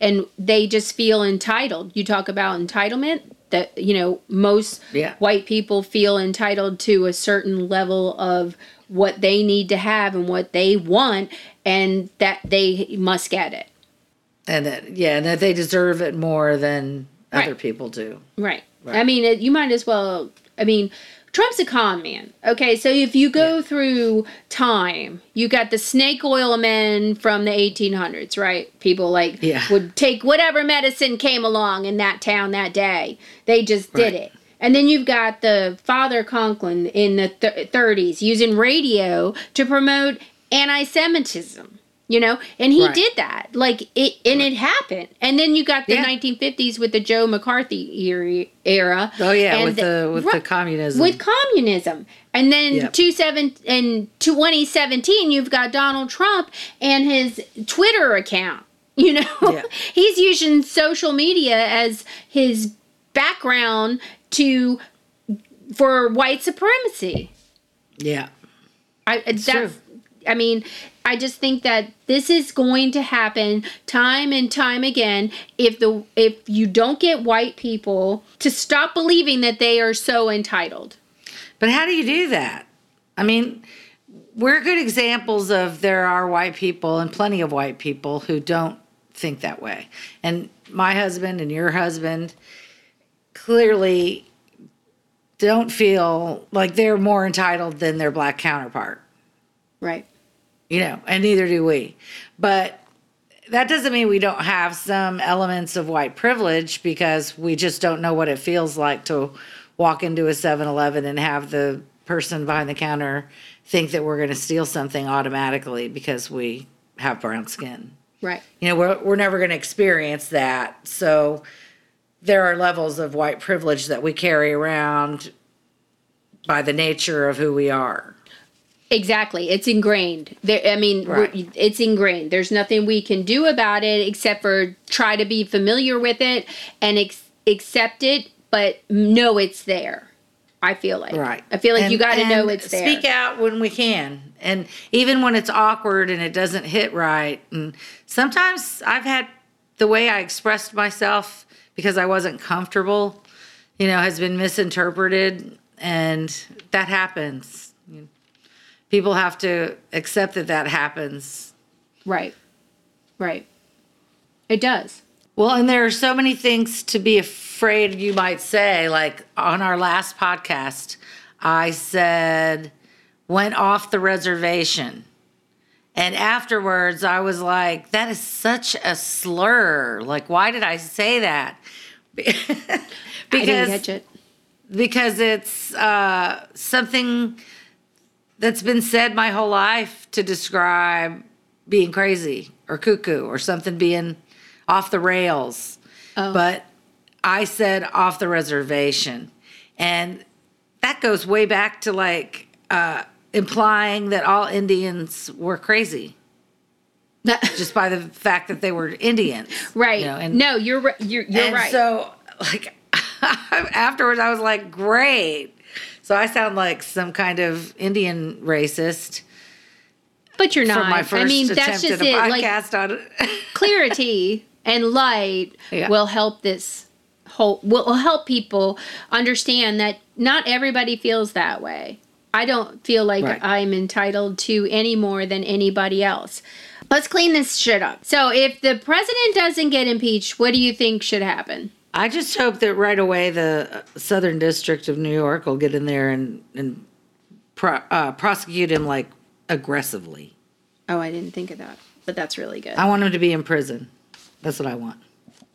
S1: and they just feel entitled. You talk about entitlement that you know most
S2: Yeah.
S1: white people feel entitled to a certain level of what they need to have and what they want and that they must get it.
S2: And that, yeah, and that they deserve it more than other people do.
S1: Right. I mean, it, you might as well. I mean, Trump's a con man. Okay, so if you go through time, you got the snake oil men from the 1800s, right? People like
S2: Yeah.
S1: would take whatever medicine came along in that town that day. They just did
S2: Right.
S1: it. And then you've got the Father Coughlin in the th- 30s using radio to promote anti-Semitism. You know, and he
S2: Right.
S1: did that. Like it, and it happened. And then you got the
S2: Yeah.
S1: 1950s with the Joe McCarthy era.
S2: Oh yeah, with the with the communism.
S1: with communism. And then
S2: Yep.
S1: two seven in 2017, you've got Donald Trump and his Twitter account. You know,
S2: Yeah.
S1: he's using social media as his background to for white supremacy.
S2: yeah.
S1: I that's
S2: true.
S1: I mean, I just think that this is going to happen time and time again if the if you don't get white people to stop believing that they are so entitled.
S2: But how do you do that? I mean, we're good examples of there are white people and plenty of white people who don't think that way. And my husband and your husband clearly don't feel like they're more entitled than their black counterpart.
S1: Right.
S2: You know, and neither do we. But that doesn't mean we don't have some elements of white privilege because we just don't know what it feels like to walk into a 7 Eleven and have the person behind the counter think that we're going to steal something automatically because we have brown skin.
S1: Right.
S2: You know, we're, we're never going to experience that. So there are levels of white privilege that we carry around by the nature of who we are.
S1: Exactly. It's ingrained. There I mean,
S2: Right.
S1: it's ingrained. There's nothing we can do about it except for try to be familiar with it and ex- accept it, but know it's there. I feel like.
S2: Right.
S1: I feel like you got to know
S2: and
S1: it's there.
S2: Speak out when we can. And even when it's awkward and it doesn't hit right. And sometimes I've had the way I expressed myself because I wasn't comfortable, you know, has been misinterpreted. And that happens. People have to accept that that happens.
S1: Right. Right. It does.
S2: Well, and there are so many things to be afraid you might say. Like on our last podcast, I said, went off the reservation. And afterwards, I was like, that is such a slur. Like, why did I say that?
S1: I didn't catch it.
S2: because it's uh, something that's been said my whole life to describe being crazy or cuckoo or something being off the rails.
S1: Oh.
S2: But I said off the reservation. And that goes way back to like uh, implying that all Indians were crazy just by the fact that they were Indians.
S1: right.
S2: you know, and-
S1: no, you're right. You're, you're
S2: and
S1: right.
S2: so, like, afterwards, I was like, great. So I sound like some kind of Indian racist
S1: but you're not.
S2: my first
S1: I mean, that's just it. Like
S2: podcast on
S1: clarity and light
S2: Yeah.
S1: will help this whole will help people understand that not everybody feels that way. I don't feel like
S2: Right.
S1: I'm entitled to any more than anybody else. Let's clean this shit up. So, if the president doesn't get impeached, what do you think should happen?
S2: I just hope that right away the Southern District of New York will get in there and and pro, uh, prosecute him like aggressively.
S1: Oh, I didn't think of that, but that's really good.
S2: I want him to be in prison. That's what I want.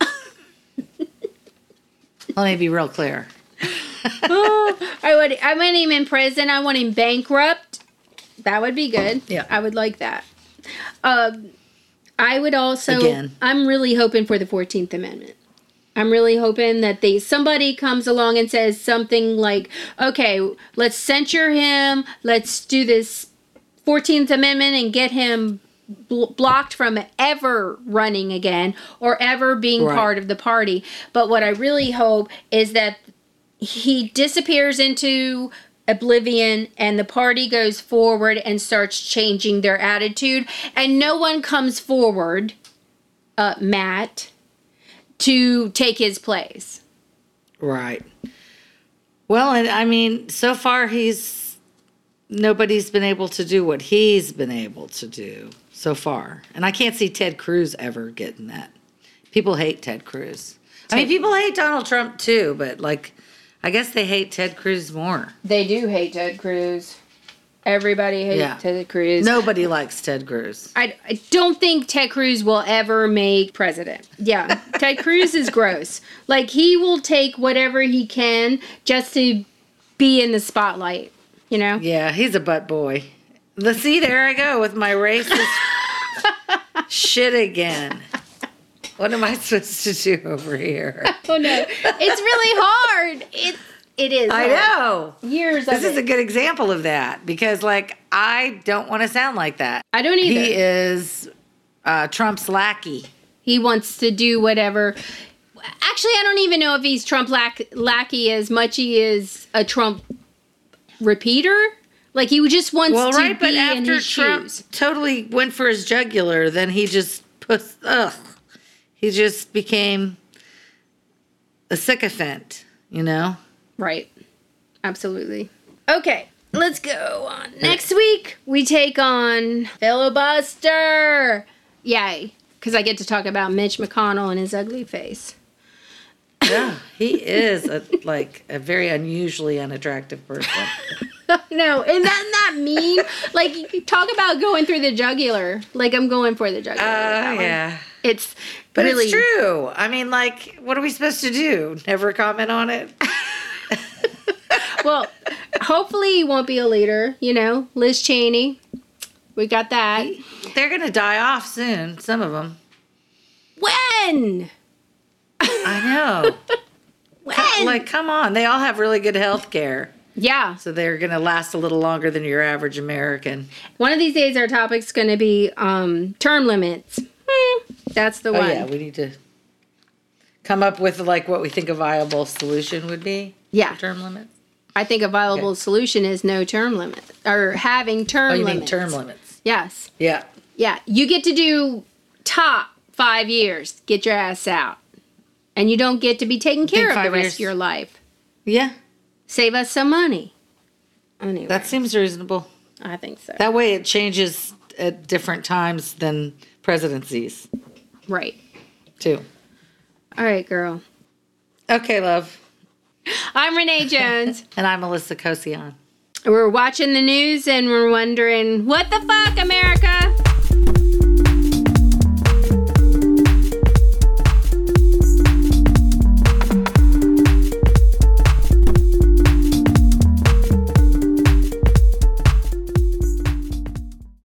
S2: Let me be real clear.
S1: I would. I want him in prison. I want him bankrupt. That would be good.
S2: Yeah.
S1: I would like that. Um, I would also.
S2: Again.
S1: I'm really hoping for the Fourteenth Amendment. I'm really hoping that they somebody comes along and says something like, "Okay, let's censure him. Let's do this Fourteenth Amendment and get him bl- blocked from ever running again or ever being
S2: Right.
S1: part of the party. But what I really hope is that he disappears into oblivion and the party goes forward and starts changing their attitude and no one comes forward uh, matt to take his place
S2: Right. Well, and I mean, so far he's nobody's been able to do what he's been able to do so far, and I can't see Ted Cruz ever getting that. People hate Ted Cruz. I mean, people hate Donald Trump too, but like, I guess they hate Ted Cruz more.
S1: they do hate ted cruz everybody hates
S2: Yeah.
S1: ted cruz
S2: Nobody likes Ted Cruz.
S1: I, I don't think Ted Cruz will ever make president. Yeah, Ted Cruz is gross. Like he will take whatever he can just to be in the spotlight. You know?
S2: Yeah, he's a butt boy. Let's see, there I go with my racist shit again. What am I supposed to do over here?
S1: Oh no, it's really hard. It it is.
S2: I know.
S1: Years
S2: This is
S1: it.
S2: a good example of that because, like, I don't want to sound like that.
S1: I don't either.
S2: He is uh, Trump's lackey.
S1: he wants to do whatever. Actually, I don't even know if he's Trump lack, lackey as much he is a Trump repeater. Like he just wants
S2: Well,
S1: to
S2: right,
S1: be
S2: but
S1: in
S2: after
S1: his
S2: Trump
S1: shoes.
S2: totally went for his jugular, then he just put, ugh, he just became a sycophant, you know?
S1: Right. Absolutely. Okay, let's go on. Next week, we take on Filibuster. Yay. Because I get to talk about Mitch McConnell and his ugly face.
S2: Yeah, he is a, like a very unusually unattractive person.
S1: no, and that not mean. like, talk about going through the jugular. Like, I'm going for the jugular.
S2: Uh,
S1: with that one.
S2: yeah.
S1: It's
S2: But
S1: really
S2: it's true. I mean, like, what are we supposed to do? Never comment on it?
S1: well. Hopefully, he won't be a leader. You know, Liz Cheney. We got that.
S2: They're going to die off soon, some of them.
S1: When?
S2: I know.
S1: When?
S2: like, come on. They all have really good health care.
S1: yeah.
S2: So they're going to last a little longer than your average American.
S1: One of these days, our topic's going to be um, term limits. Hmm, that's the
S2: Oh,
S1: one.
S2: yeah. We need to come up with, like, what we think a viable solution would be.
S1: Yeah.
S2: for Term limits.
S1: I think a viable
S2: Okay.
S1: solution is no term limit or having term
S2: Oh, you
S1: limits.
S2: mean term limits?
S1: Yes.
S2: Yeah.
S1: Yeah. You get to do top five years. Get your ass out. And you don't get to be taken care of the rest
S2: years-
S1: of your life.
S2: Yeah.
S1: Save us some money. Anyway,
S2: That seems reasonable.
S1: I think so.
S2: That way it changes at different times than presidencies,
S1: right.
S2: too.
S1: All right, girl.
S2: Okay, love.
S1: I'm Renee Jones.
S2: And I'm Melissa Kosian.
S1: we're watching the news and we're wondering, what the fuck, America?